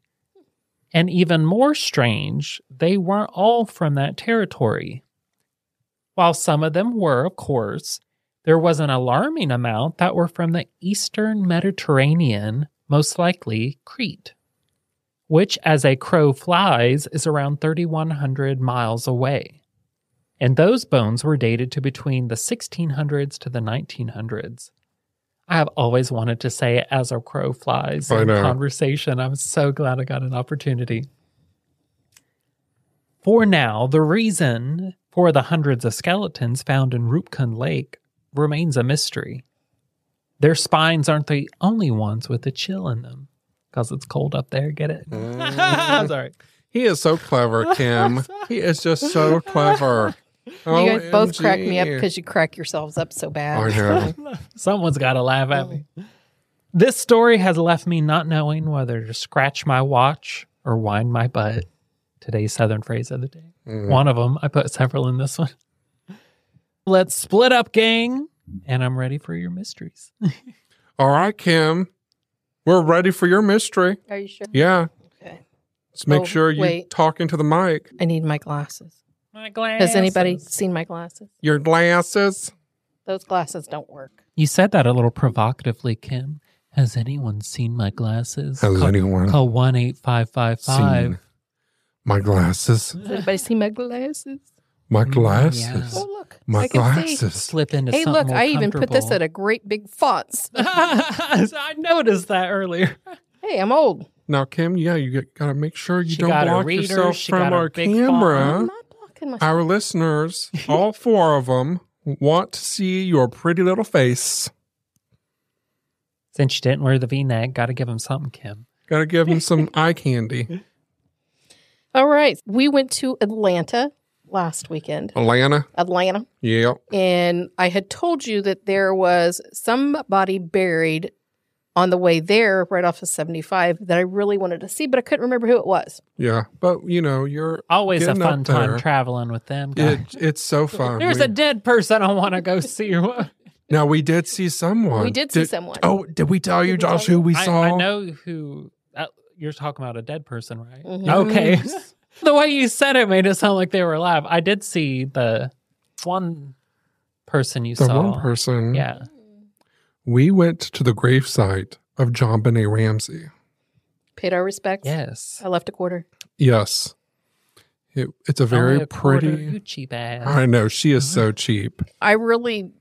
And even more strange, they weren't all from that territory. While some of them were, of course, there was an alarming amount that were from the eastern Mediterranean, most likely Crete, which, as a crow flies, is around 3,100 miles away. And those bones were dated to between the 1600s to the 1900s. I have always wanted to say it as a crow flies in conversation. I'm so glad I got an opportunity. For now, the reason for the hundreds of skeletons found in Rupkund Lake remains a mystery. Their spines aren't the only ones with a chill in them because it's cold up there. Get it? I'm *laughs* mm. sorry. He is so clever, Kim. he is just so clever. You guys both crack me up because you crack yourselves up so bad. I know. *laughs* Someone's got to laugh at me. This story has left me not knowing whether to scratch my watch or wind my butt. Today's Southern phrase of the day. Mhm. One of them. I put several in this one. Let's split up, gang. And I'm ready for your mysteries. *laughs* All right, Kim. We're ready for your mystery. Are you sure? Yeah. Okay. Just make Oh, sure you wait. talk into the mic. I need my glasses. My glasses. Has anybody seen my glasses? Your glasses. Those glasses don't work. You said that a little provocatively, Kim. Has anyone seen my glasses? Has call, anyone Call one eight five five seen my glasses? Has anybody seen my glasses? My Mm, glasses. yeah. Oh, look. My I can see. glasses. Slip into Hey, look, more I even put this comfortable. at a great big font. *laughs* *laughs* I noticed that earlier. Hey, I'm old. Now, Kim, yeah, you got to make sure you She don't block yourself she from got a our big I'm camera. Not Our listeners, *laughs* all four of them, want to see your pretty little face. Since you didn't wear the V-neck, got to give them something, Kim. Got to give them some *laughs* eye candy. All right. We went to Atlanta last weekend. Atlanta, Atlanta. yeah. And I had told you that there was somebody buried on the way there, right off of 75, that I really wanted to see, but I couldn't remember who it was. Yeah, but you know, you're Always a fun time there. traveling with them. It, it's so fun. There's We- a dead person I want to go see. *laughs* now we did see someone. We did see someone. Oh, did we tell you, Did we tell Josh, you? who we I, saw? I know who. Uh, you're talking about a dead person, right? Mhm. Okay. *laughs* *laughs* The way you said it made it sound like they were alive. I did see the one person you The saw. one person. Yeah. We went to the gravesite of JonBenét Ramsey. Paid our respects. Yes. I left a quarter. Yes. It, it's a very Only a quarter, pretty. You cheap ass. I know she is so cheap. I really,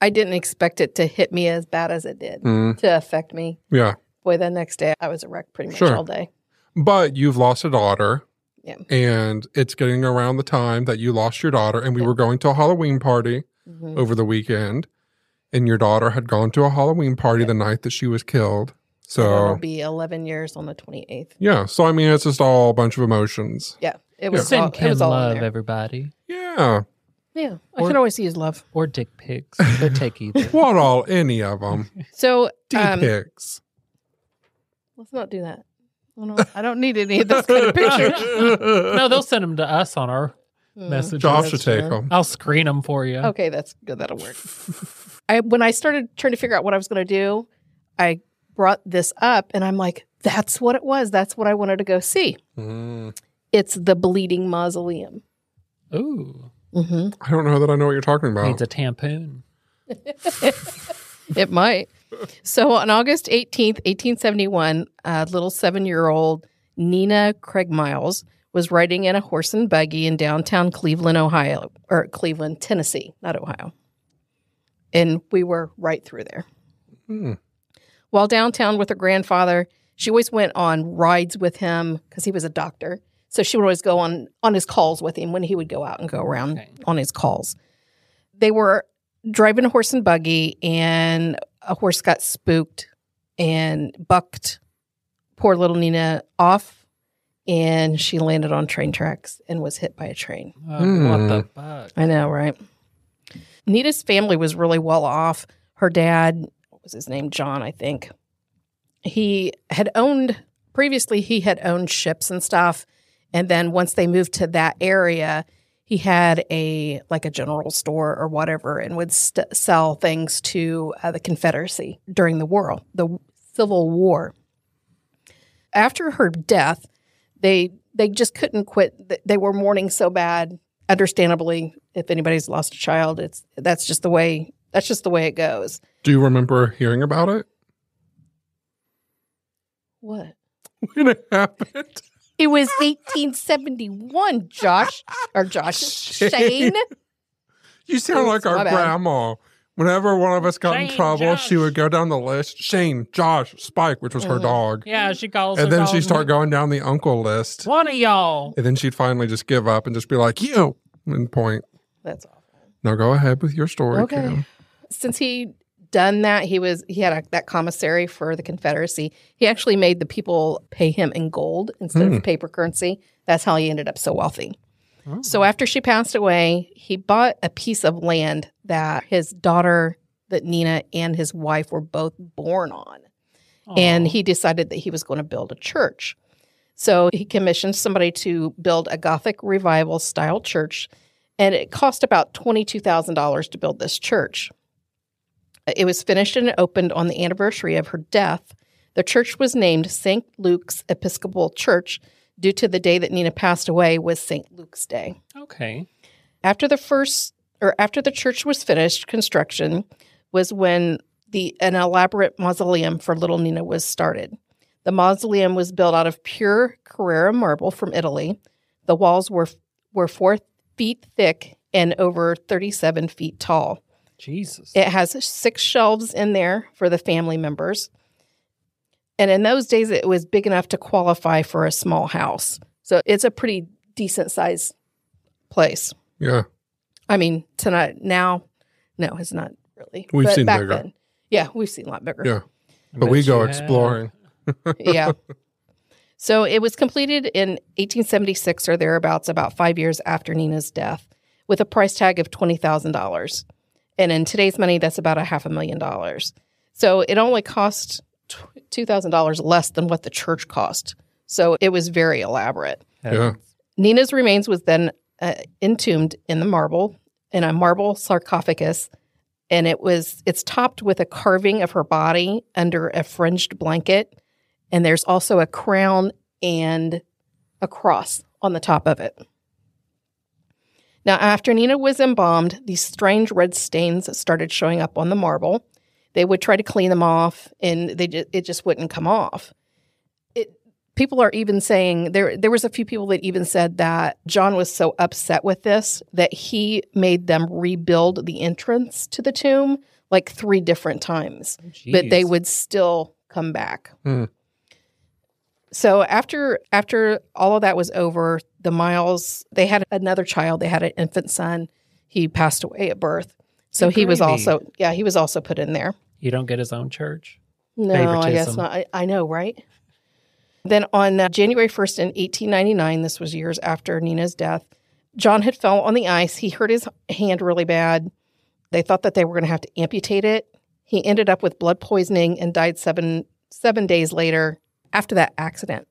I didn't expect it to hit me as bad as it did Mm, to affect me. yeah, Boy, the next day I was a wreck pretty much Sure. all day. but you've lost a daughter. Yeah. And it's getting around the time that you lost your daughter, and we Yeah. were going to a Halloween party Mhm. over the weekend, and your daughter had gone to a Halloween party the night that she was killed. So It'll be 11 years on the 28th. yeah, so I mean, it's just all a bunch of emotions. Yeah. It was all, Send it was all in love, there. everybody. Yeah, Yeah. I Or- can always use love. Or dick pics. But take either. what all? Any of them? So D um, pics. let's not do that. I don't, I don't need any of those kind of *laughs* pictures. *laughs* no, they'll send them to us on our Hmm. messages. Josh should take them. I'll screen them for you. Okay, that's good. That'll work. *laughs* I when I started trying to figure out what I was going to do, I brought this up and I'm like, that's what it was. That's what I wanted to go see. Mm. It's the Bleeding Mausoleum. Ooh. hmm I don't know that I know what you're talking about. Needs a tampoon. *laughs* It might. So on August 18th, 1871, a little seven year old Nina Craigmiles was riding in a horse and buggy in downtown Cleveland, Ohio, or Cleveland, Tennessee, not Ohio. And we were right through there. Hmm. While downtown with her grandfather, she always went on rides with him because he was a doctor. So she would always go on on his calls with him when he would go out and go around Okay. on his calls. They were driving a horse and buggy, and a horse got spooked and bucked poor little Nina off, and she landed on train tracks and was hit by a train. Oh, Hmm. What the fuck? I know, right? Nita's family was really well off. Her dad, what was his name? John, I think. He had owned, previously, he had owned ships and stuff. And then once they moved to that area, he had a like a general store or whatever and would st- sell things to uh, the Confederacy during the war, the Civil War. After her death, they they just couldn't quit. They were mourning so bad. Understandably, if anybody's lost a child, it's that's just the way that's just the way it goes. Do you remember hearing about it What? when it happened? It was 1871, Josh or Josh Shane. You sound like our bad. grandma. Whenever one of us got in Shane, trouble, she would go down the list. Shane, Josh, Spike, which was her Mhm. dog. Yeah, she calls. And her then she dog. start going down the uncle list. One of y'all. And then she'd finally just give up and just be like, you, and point. That's awful. Now go ahead with your story, Okay. Kim. Since he done that, he was he had a, that commissary for the Confederacy. He actually made the people pay him in gold instead Hmm. of paper currency. That's how he ended up so wealthy. Oh. So after she passed away, he bought a piece of land that his daughter, that Nina and his wife were both born on. And he decided that he was going to build a church. So he commissioned somebody to build a Gothic revival style church, and it cost about $22,000 to build this church. It was finished and opened on the anniversary of her death. The church was named St. Luke's Episcopal Church due to the day that Nina passed away was St. Luke's Day. okay. After the first or after the church was finished construction was when the an elaborate mausoleum for little Nina was started. The mausoleum was built out of pure Carrara marble from Italy. The walls were were 4 feet thick and over 37 feet tall. Jesus. It has six shelves in there for the family members. And in those days, it was big enough to qualify for a small house. So it's a pretty decent size place. Yeah. I mean, tonight, now, no, it's not really. We've But seen back bigger. then, yeah, we've seen a lot bigger. Yeah. I But we go have. exploring. *laughs* yeah. So it was completed in 1876 or thereabouts, about five years after Nina's death, with a price tag of $20,000. And in today's money, that's about a half a million dollars. So it only cost $2,000 less than what the church cost. So it was very elaborate. Yeah. Nina's remains was then uh, entombed in the marble in a marble sarcophagus and it was it's topped with a carving of her body under a fringed blanket and there's also a crown and a cross on the top of it. Now after Nina was embalmed, these strange red stains started showing up on the marble. They would try to clean them off and they it just wouldn't come off people are even saying there there was a few people that even said that John was so upset with this that he made them rebuild the entrance to the tomb like three different times but they would still come back. Hmm. So after after all of that was over, the Miles they had another child. They had an infant son. He passed away at birth. So he was also yeah he was also put in there. You don't get his own church. No, I guess not. I, I know, right? Then on uh, January 1st in 1899, this was years after Nina's death, John had fell on the ice. He hurt his hand really bad. They thought that they were going to have to amputate it. He ended up with blood poisoning and died seven seven days later after that accident.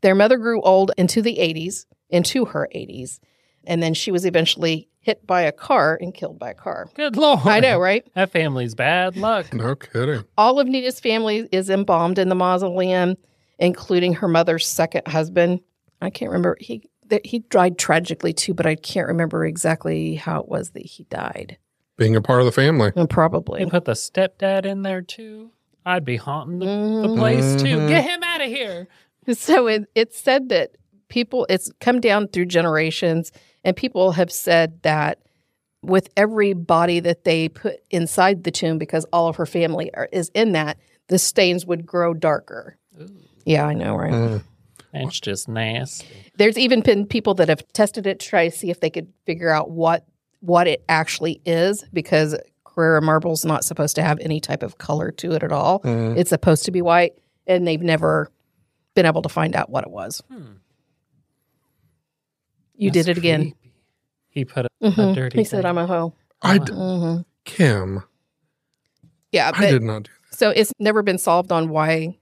Their mother grew old into the 80s, into her 80s, and then she was eventually hit by a car and killed by a car. Good lord. I know, right? *laughs* That family's bad luck. *laughs* No kidding. all of Nita's family is embalmed in the mausoleum, including her mother's second husband. I can't remember he that he died tragically too, but I can't remember exactly how it was that he died. Being a part of the family. And They put the stepdad in there too. I'd be haunting the, the Mhm. place too. Mhm. Get him out of here. So it, it's said that people it's come down through generations, and people have said that with every body that they put inside the tomb, because all of her family are, is in that, the stains would grow darker. Yeah, I know, right? Mm. That's just nasty. There's even been people that have tested it to try to see if they could figure out what what it actually is because Carrara marble's not supposed to have any type of color to it at all. Mm. It's supposed to be white, and they've never been able to find out what it was. Hmm. You That's did it again. creepy. He put a, Mhm. a dirty. He said, thing. "I'm a hoe." I d- hmm Kim. Yeah, I did not do that. so it's never been solved on why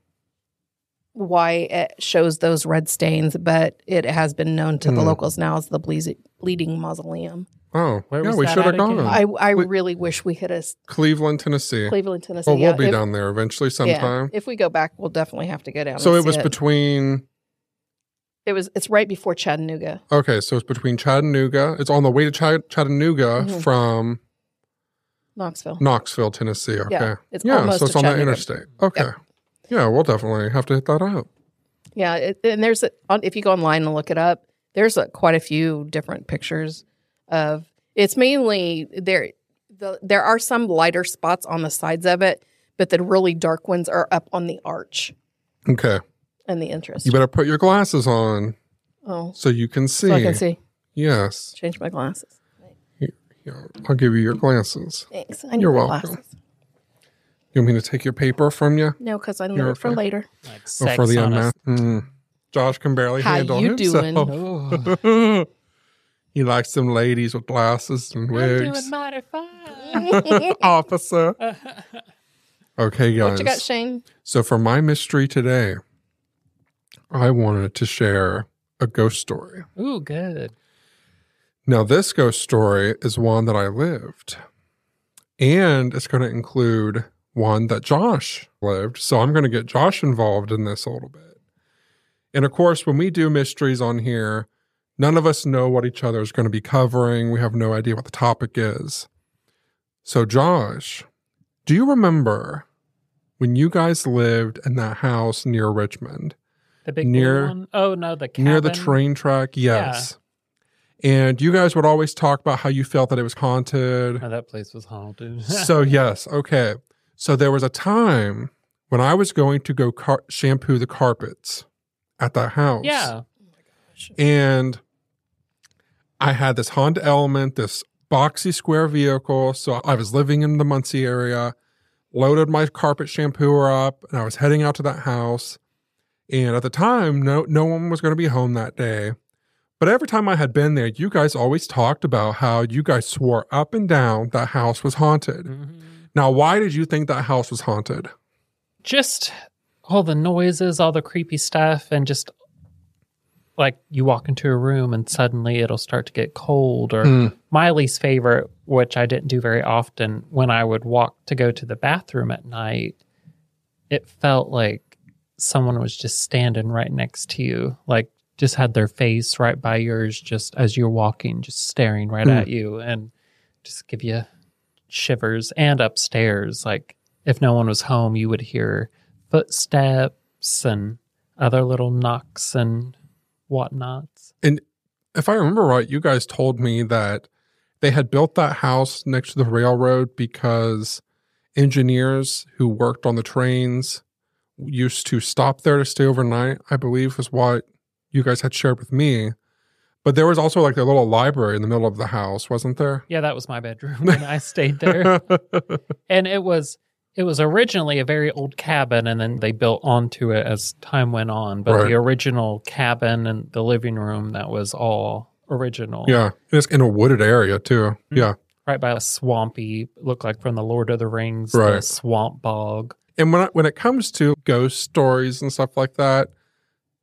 why it shows those red stains, but it has been known to the Hmm. locals now as the Bleas- bleeding mausoleum. Oh, Where yeah, was we should have at gone. I I We- really wish we could have Cleveland, Tennessee. Cleveland, Tennessee. Well, we'll yeah, be if, down there eventually sometime. Yeah, if we go back, we'll definitely have to go down. so and it was see between. It was. It's right before Chattanooga. Okay, so it's between Chattanooga. It's on the way to Ch- Chattanooga Mhm. from Knoxville. Knoxville, Tennessee. Okay. Yeah, it's yeah so it's on that interstate. Okay. Yeah, we'll definitely have to hit that up. Yeah, it, and there's a, on, if you go online and look it up, there's a, quite a few different pictures of. It's mainly there. The, there are some lighter spots on the sides of it, but the really dark ones are up on the arch Okay. And the entrance. You better put your glasses on oh, so you can see. so I can see. Yes. Change my glasses. Yeah, I'll give you your glasses. Thanks. I need You're my welcome. glasses. You want me to take your paper from you? No, because I need You're it for okay. later. Like Or sex for the on a- unmasked? Mm. Josh can barely handle himself. How handle you himself. Oh, *laughs* he likes them ladies with glasses and I'm wigs. doing mighty fine. *laughs* Officer. *laughs* Okay, guys. What you got, Shane? So for my mystery today, I wanted to share a ghost story. Ooh, good. Now, this ghost story is one that I lived, and it's going to include one that Josh lived. So I'm going to get Josh involved in this a little bit. And of course, when we do mysteries on here, none of us know what each other is going to be covering. We have no idea what the topic is. So, Josh, do you remember when you guys lived in that house near Richmond? The big Near- one. Oh no, the cabin. near the train track yes And you guys would always talk about how you felt that it was haunted. Oh, that place was haunted. *laughs* so, yes, okay. So, there was a time when I was going to go car- shampoo the carpets at that house. yeah. Oh And I had this Honda Element, this boxy square vehicle. So I was living in the Muncie area, loaded my carpet shampooer up, and I was heading out to that house. And at the time, no no one was going to be home that day. But every time I had been there, you guys always talked about how you guys swore up and down that house was haunted. Mhm. Now, why did you think that house was haunted? Just all the noises, all the creepy stuff, and just like you walk into a room and suddenly it'll start to get cold. Or my least favorite, which I didn't do very often, when I would walk to go to the bathroom at night, it felt like someone was just standing right next to you, like just had their face right by yours, just as you're walking, just staring right Hmm. at you, and just give you shivers. And upstairs, like if no one was home, you would hear footsteps and other little knocks and whatnots. And if I remember right, you guys told me that they had built that house next to the railroad because engineers who worked on the trains used to stop there to stay overnight, I believe was what you guys had shared with me. But there was also like a little library in the middle of the house, wasn't there? Yeah, that was my bedroom when I stayed there. *laughs* and it was it was originally a very old cabin and then they built onto it as time went on but Right. the original cabin and the living room that was all original yeah. It's in a wooded area too. Hmm. Yeah. right by a swampy looked like from the lord of the rings Right. swamp bog And when I, when it comes to ghost stories and stuff like that,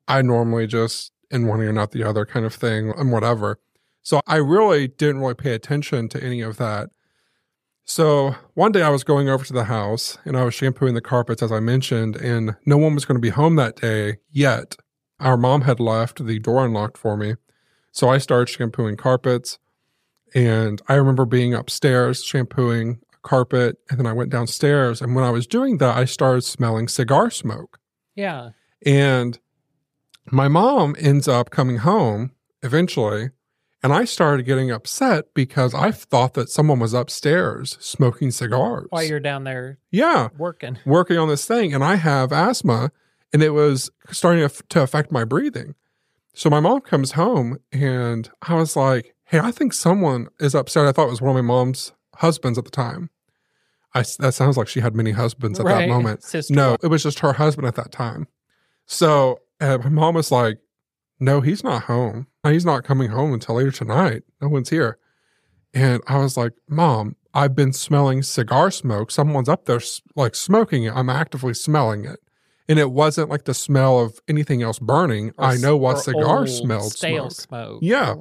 I normally just in one ear not the other kind of thing and whatever. So I really didn't really pay attention to any of that. So one day I was going over to the house and I was shampooing the carpets as I mentioned, and no one was going to be home that day yet. Our mom had left the door unlocked for me. So I started shampooing carpets. And I remember being upstairs shampooing carpet. And then I went downstairs. And when I was doing that, I started smelling cigar smoke. yeah And my mom ends up coming home eventually. And I started getting upset because I thought that someone was upstairs smoking cigars. while you're down there yeah, working working on this thing. And I have asthma and it was starting to, affect my breathing. So my mom comes home and I was like, hey, I think someone is upstairs. I thought it was one of my mom's husbands at the time. I, that sounds like she had many husbands at that moment. Sister. No, it was just her husband at that time. So uh, my mom was like, no, he's not home. He's not coming home until later tonight. No one's here. And I was like, Mom, I've been smelling cigar smoke. Someone's up there like smoking it. I'm actively smelling it. And it wasn't like the smell of anything else burning. Or I know what cigar old smelled stale smoke. smoke Yeah.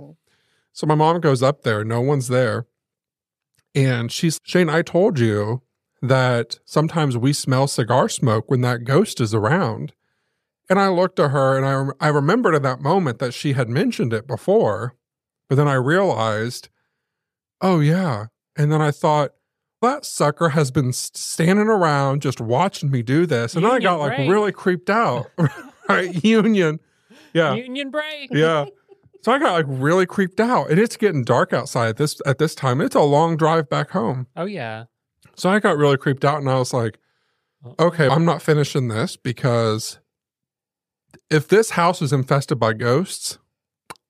So my mom goes up there, no one's there. And she's, Shane, I told you that sometimes we smell cigar smoke when that ghost is around. And I looked at her and I, rem- I remembered in that moment that she had mentioned it before. But then I realized, oh, yeah. And then I thought, that sucker has been standing around just watching me do this. And then I Union got like break. really creeped out. *laughs* right? *laughs* Union. Yeah. union break Yeah. So I got like really creeped out, and it's getting dark outside at this at this time. It's a long drive back home, oh yeah so I got really creeped out, and I was like, "Okay, I'm not finishing this because if this house is infested by ghosts,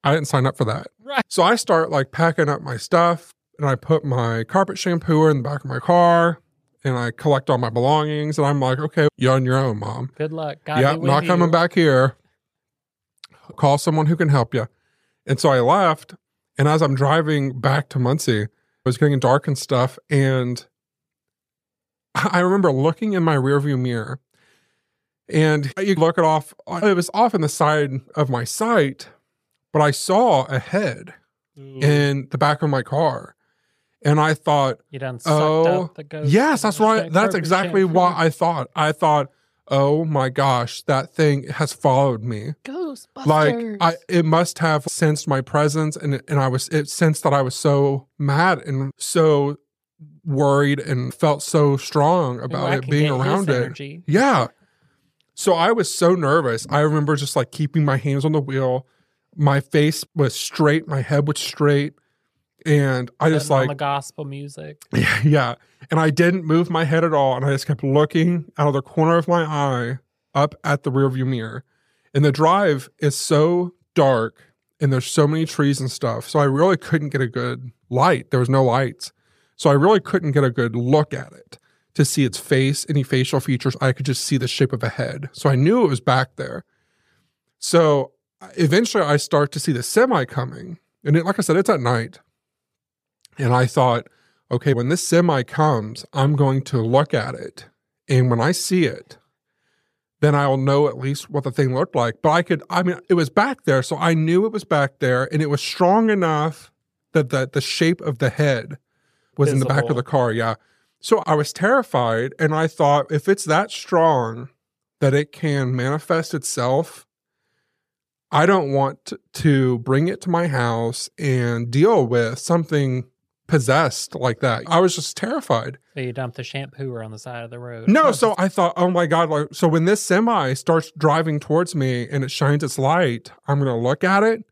I didn't sign up for that." Right. So I start like packing up my stuff, and I put my carpet shampooer in the back of my car, and I collect all my belongings, and I'm like, "Okay, you're on your own, mom." good luck God yeah, not you. coming back here. Call someone who can help you. And so I left. And as I'm driving back to Muncie, it was getting dark and stuff. And I remember looking in my rearview mirror and you look it off, it was off in the side of my sight, but I saw a head in the back of my car. And I thought, You done Oh, up the ghost. Yes, that's right. That's exactly what I thought. I thought, oh my gosh, that thing has followed me. Ghostbusters. Like I, it must have sensed my presence, and and I was it sensed that I was so mad and so worried and felt so strong about it being around it. energy. Yeah. So I was so nervous. I remember just like keeping my hands on the wheel. my face was straight, my head was straight, and I just like the gospel music. *laughs* yeah, and I didn't move my head at all, and I just kept looking out of the corner of my eye up at the rearview mirror. And the drive is so dark, and there's so many trees and stuff, so I really couldn't get a good light. There was no lights, so I really couldn't get a good look at it to see its face, any facial features. I could just see the shape of a head, so I knew it was back there. So uh, eventually, I start to see the semi coming, and it, like I said, it's at night. And I thought, okay, when this semi comes, I'm going to look at it. And when I see it, then I'll know at least what the thing looked like. But I could, I mean, it was back there. So I knew it was back there and it was strong enough that the, the shape of the head was in the back of the car. Yeah. So I was terrified. And I thought, if it's that strong that it can manifest itself, I don't want to- to bring it to my house and deal with something possessed like that. I was just terrified. So you dumped the shampooer on the side of the road. No, so I thought, oh my God, like so when this semi starts driving towards me and it shines its light, I'm gonna look at it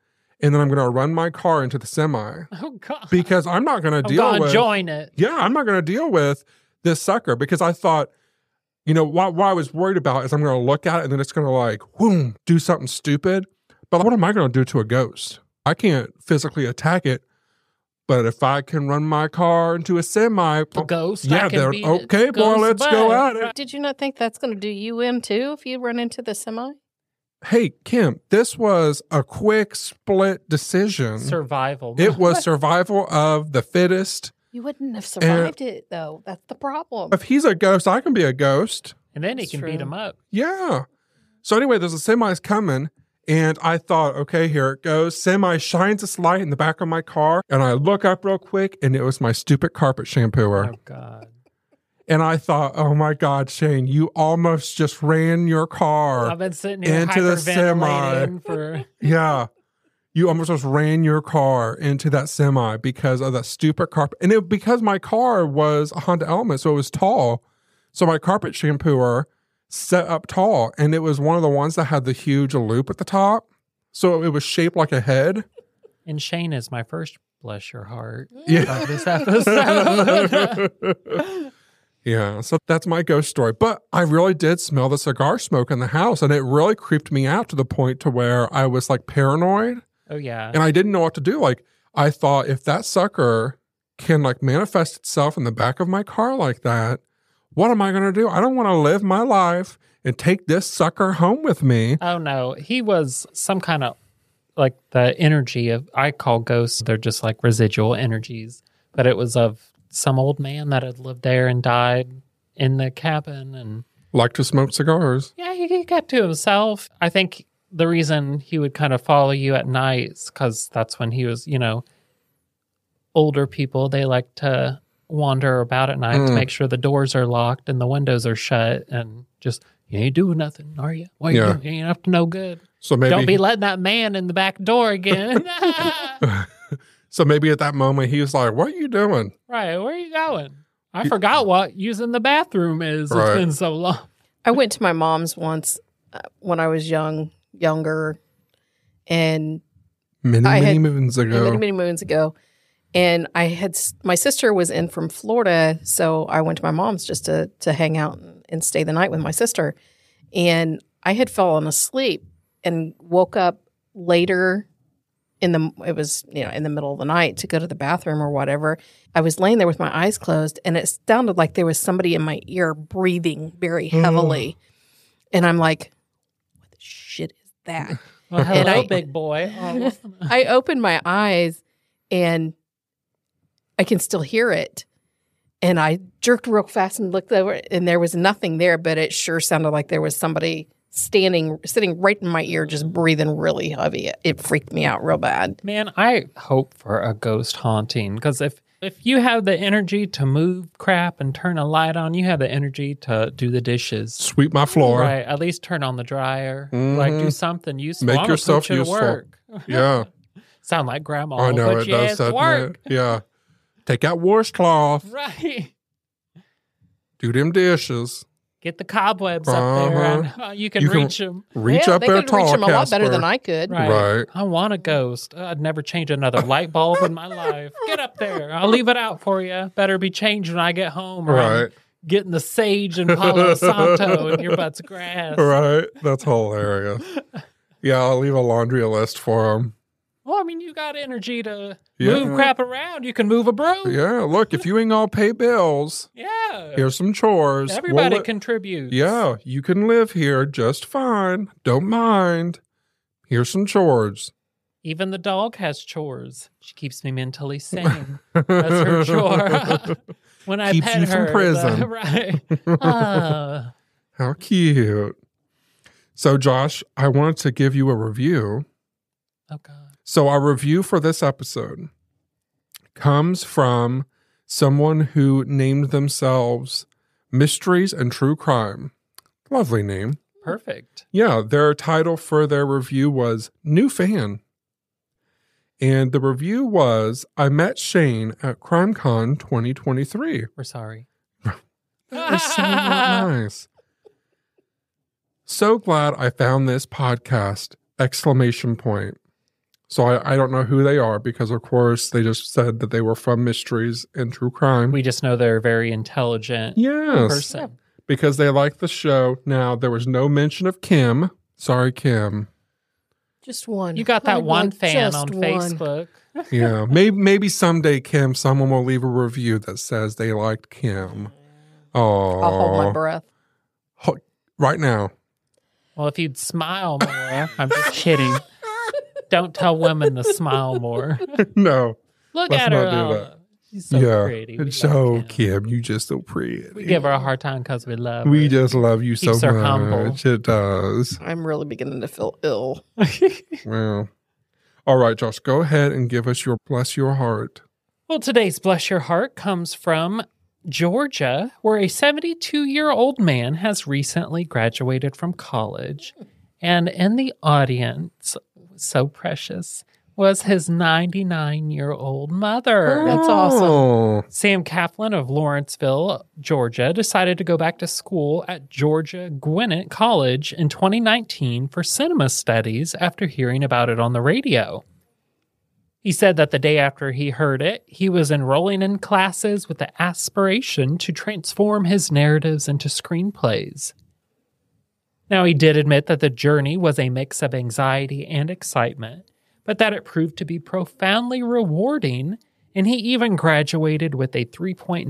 and then I'm gonna run my car into the semi *laughs* oh god, because I'm not gonna I'm deal gonna with join it. yeah, I'm not going to deal with this sucker because I thought, you know, what, what I was worried about is I'm going to look at it and then it's going to like, whoom, do something stupid. But what am I going to do to a ghost? I can't physically attack it. But if I can run my car into a semi, The oh, ghost. yeah, I can they're okay, it. boy, Ghost let's go butt. at it. Did you not think that's going to do you in too if you run into the semi? hey, Kim, this was a quick split decision. Survival. it was *laughs* survival of the fittest. You wouldn't have survived it though. That's the problem. If he's a ghost, I can be a ghost. and then he That's can beat him up. Yeah. So anyway, there's a semi's coming, and I thought, okay, here it goes. Semi shines its light in the back of my car, and I look up real quick, and it was my stupid carpet shampooer. Oh god. And I thought, oh my God, Shane, you almost just ran your car I've been sitting here into the semi. for *laughs* Yeah. You almost just ran your car into that semi because of that stupid carpet. And it because my car was a Honda Element, so it was tall. So my carpet shampooer set up tall, and it was one of the ones that had the huge loop at the top. So it was shaped like a head. and Shane is my first bless your heart Yeah. of this episode. *laughs* yeah. So that's my ghost story. But I really did smell the cigar smoke in the house, and it really creeped me out to the point to where I was like paranoid. oh yeah. and I didn't know what to do. Like I thought if that sucker can like manifest itself in the back of my car like that, what am I going to do? I don't want to live my life and take this sucker home with me. Oh no, he was some kind of like the energy of I call ghosts. They're just like residual energies, but it was of some old man that had lived there and died in the cabin, and liked to smoke cigars. yeah, he, he kept to himself. I think the reason he would kind of follow you at night is because that's when he was, you know, older people. They like to wander about at night to Mm. make sure the doors are locked and the windows are shut, and just you ain't doing nothing, are you? What Yeah. you, you ain't up to no good. So maybe Don't be letting that man in the back door again. *laughs* *laughs* so maybe at that moment he was like, "What are you doing?" right, where are you going? I forgot what using the bathroom is. Right. It's been so long. I went to my mom's once uh, when I was young, younger, and Many I many had- moons ago. many many moons ago. And I had my sister was in from Florida, so I went to my mom's just to to hang out and, and stay the night with my sister. And I had fallen asleep and woke up later in the it was you know in the middle of the night to go to the bathroom or whatever. I was laying there with my eyes closed, and it sounded like there was somebody in my ear breathing very mm. heavily. and I'm like, "What the shit is that?" *laughs* Well, And hello, I- big boy. *laughs* Oh, I opened my eyes and I can still hear it. And I jerked real fast and looked over, and there was nothing there, but it sure sounded like there was somebody standing, sitting right in my ear, just breathing really heavy. It, it freaked me out real bad. Man, I hope for a ghost haunting because if if you have the energy to move crap and turn a light on, you have the energy to do the dishes. Sweep my floor. Right, at least turn on the dryer. Like do Mhm. something useful. Make yourself you useful. work. Yeah, *laughs* Sound like grandma. I know put it you does. to work. it? Yeah. Take out washcloth. Right. Do them dishes. Get the cobwebs up there, and uh, you can You can- reach them. Reach yeah, up they there could tall, reach them a lot better Casper. than I could. Right. Right. I want a ghost. I'd never change another light bulb in my life. Get up there. I'll leave it out for you. Better be changed when I get home. Or I'm Right. Getting the sage and *laughs* Palo Santo in your butt's grass. Right. That's hilarious. Yeah, I'll leave a laundry list for him. Well, I mean, you got energy to Yeah. move crap around. You can move a broom. Yeah, look, if you ain't gonna pay bills, Yeah. here's some chores. We'll Everybody contributes. Yeah, you can live here just fine. Don't mind. Here's some chores. Even the dog has chores. She keeps me mentally sane. That's her chore. *laughs* when I Keeps pet you from her, the- prison. *laughs* right? Ah. How cute. So, Josh, I wanted to give you a review. oh God. So, our review for this episode comes from someone who named themselves Mysteries and True Crime. Lovely name. Perfect. Yeah, their title for their review was New Fan. And the review was I met Shane at CrimeCon 2023. We're sorry. *laughs* That is so not nice. So glad I found this podcast! Exclamation point. So I, I don't know who they are because of course they just said that they were from Mysteries and True Crime. We just know they're a very intelligent yes. person. Because they like the show. Now there was no mention of Kim. Sorry, Kim. Just one. You got that I'd one like fan on one. Facebook. *laughs* Yeah. maybe maybe someday, Kim, someone will leave a review that says they liked Kim. Oh. I'll hold my breath. Right now. Well, if you'd smile more, I'm just kidding. *laughs* Don't tell women to smile more. *laughs* no. Look Let's at her. not do that. She's so yeah. pretty. We so Kim. Kim, you just so pretty. We give her a hard time because we love We her. just love you so Keeps her humble. much. It does. I'm really beginning to feel ill. *laughs* Well. All right, Josh, go ahead and give us your bless your heart. Well, today's Bless Your Heart comes from Georgia, where a 72 year old man has recently graduated from college. And in the audience, so precious, was his 99 year old mother. That's awesome. Oh, Sam Kaplan of Lawrenceville, Georgia, decided to go back to school at Georgia Gwinnett College in 2019 for cinema studies after hearing about it on the radio. He said that the day after he heard it, he was enrolling in classes with the aspiration to transform his narratives into screenplays. Now, he did admit that the journey was a mix of anxiety and excitement, but that it proved to be profoundly rewarding, and he even graduated with a 3.97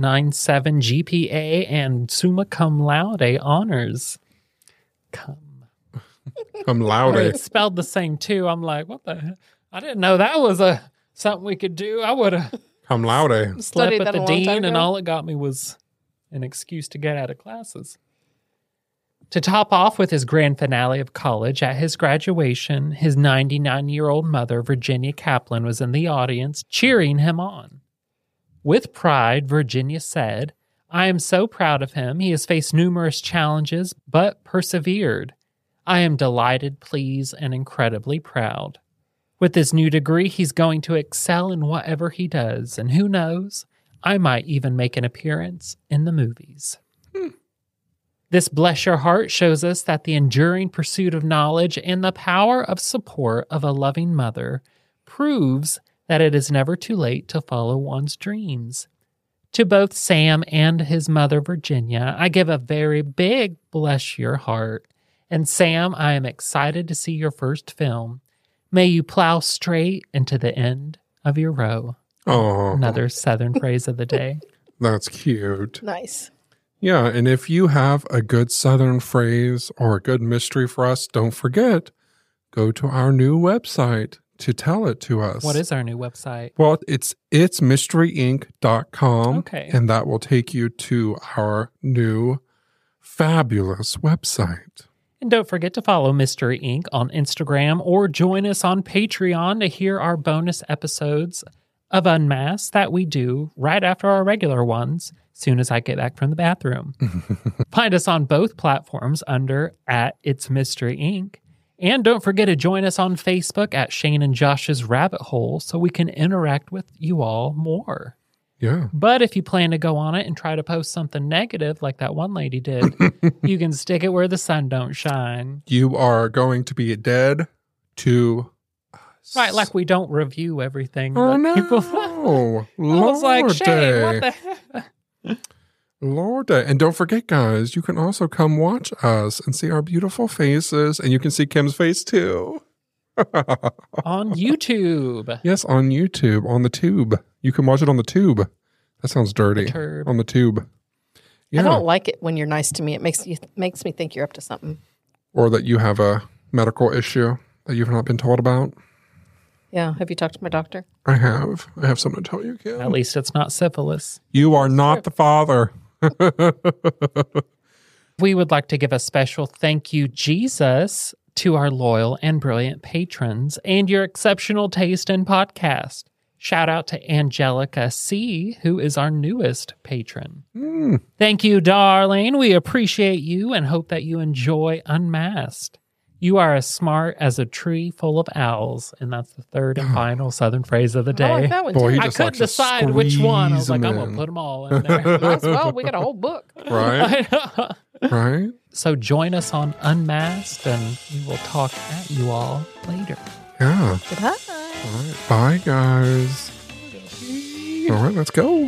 GPA and summa cum laude honors. Cum. I'm loud. It's spelled the same too. I'm like, what the? Hell? I didn't know that was a something we could do. I would have *laughs* I'm slept Studied with the dean, and all it got me was an excuse to get out of classes. To top off with his grand finale of college, at his graduation, his 99 year old mother, Virginia Kaplan, was in the audience cheering him on. With pride, Virginia said, I am so proud of him. He has faced numerous challenges, but persevered. I am delighted, pleased, and incredibly proud. With his new degree, he's going to excel in whatever he does, and who knows, I might even make an appearance in the movies. Hmm. This Bless Your Heart shows us that the enduring pursuit of knowledge and the power of support of a loving mother proves that it is never too late to follow one's dreams. To both Sam and his mother, Virginia, I give a very big bless your heart. And Sam, I am excited to see your first film. May you plow straight into the end of your row. Oh, Another Southern phrase of the day. *laughs* that's cute. Nice. Yeah, and if you have a good Southern phrase or a good mystery for us, don't forget, go to our new website to tell it to us. What is our new website? Well, it's it's mysteryinc.com. Okay. And that will take you to our new fabulous website. And don't forget to follow Mystery Inc. on Instagram or join us on Patreon to hear our bonus episodes of Unmasked that we do right after our regular ones, soon as I get back from the bathroom. *laughs* Find us on both platforms under at It's Mystery Inc. And don't forget to join us on Facebook at Shane and Josh's Rabbit Hole so we can interact with you all more. Yeah. But if you plan to go on it and try to post something negative like that one lady did, *laughs* you can stick it where the sun don't shine. You are going to be dead to us. Right, like we don't review everything. Oh no. people *laughs* I was like. Shane, what the heck? Lord. Uh, and don't forget, guys, you can also come watch us and see our beautiful faces. And you can see Kim's face too. *laughs* On YouTube. yes, on YouTube, on the tube. You can watch it on the tube. That sounds dirty. turb. On the tube. Yeah. I don't like it when you're nice to me. It makes you makes me think you're up to something. or that you have a medical issue that you've not been told about. Yeah. Have you talked to my doctor? I have. I have something to tell you, Kim. At least it's not syphilis. You are not the father. *laughs* We would like to give a special thank you, Jesus, to our loyal and brilliant patrons and your exceptional taste in podcast. Shout out to Angelica C., who is our newest patron. Mm. Thank you, darling. We appreciate you and hope that you enjoy Unmasked. You are as smart as a tree full of owls. And that's the third and final Southern phrase of the I day. like that one Boy, too. he I just couldn't likes to decide which one. I was like, them I'm going in. to put them all in there. *laughs* Might as well. We got a whole book. Right? *laughs* right? so join us on Unmasked and we will talk at you all later. Yeah. Goodbye. All right. Bye, guys. All right, let's go.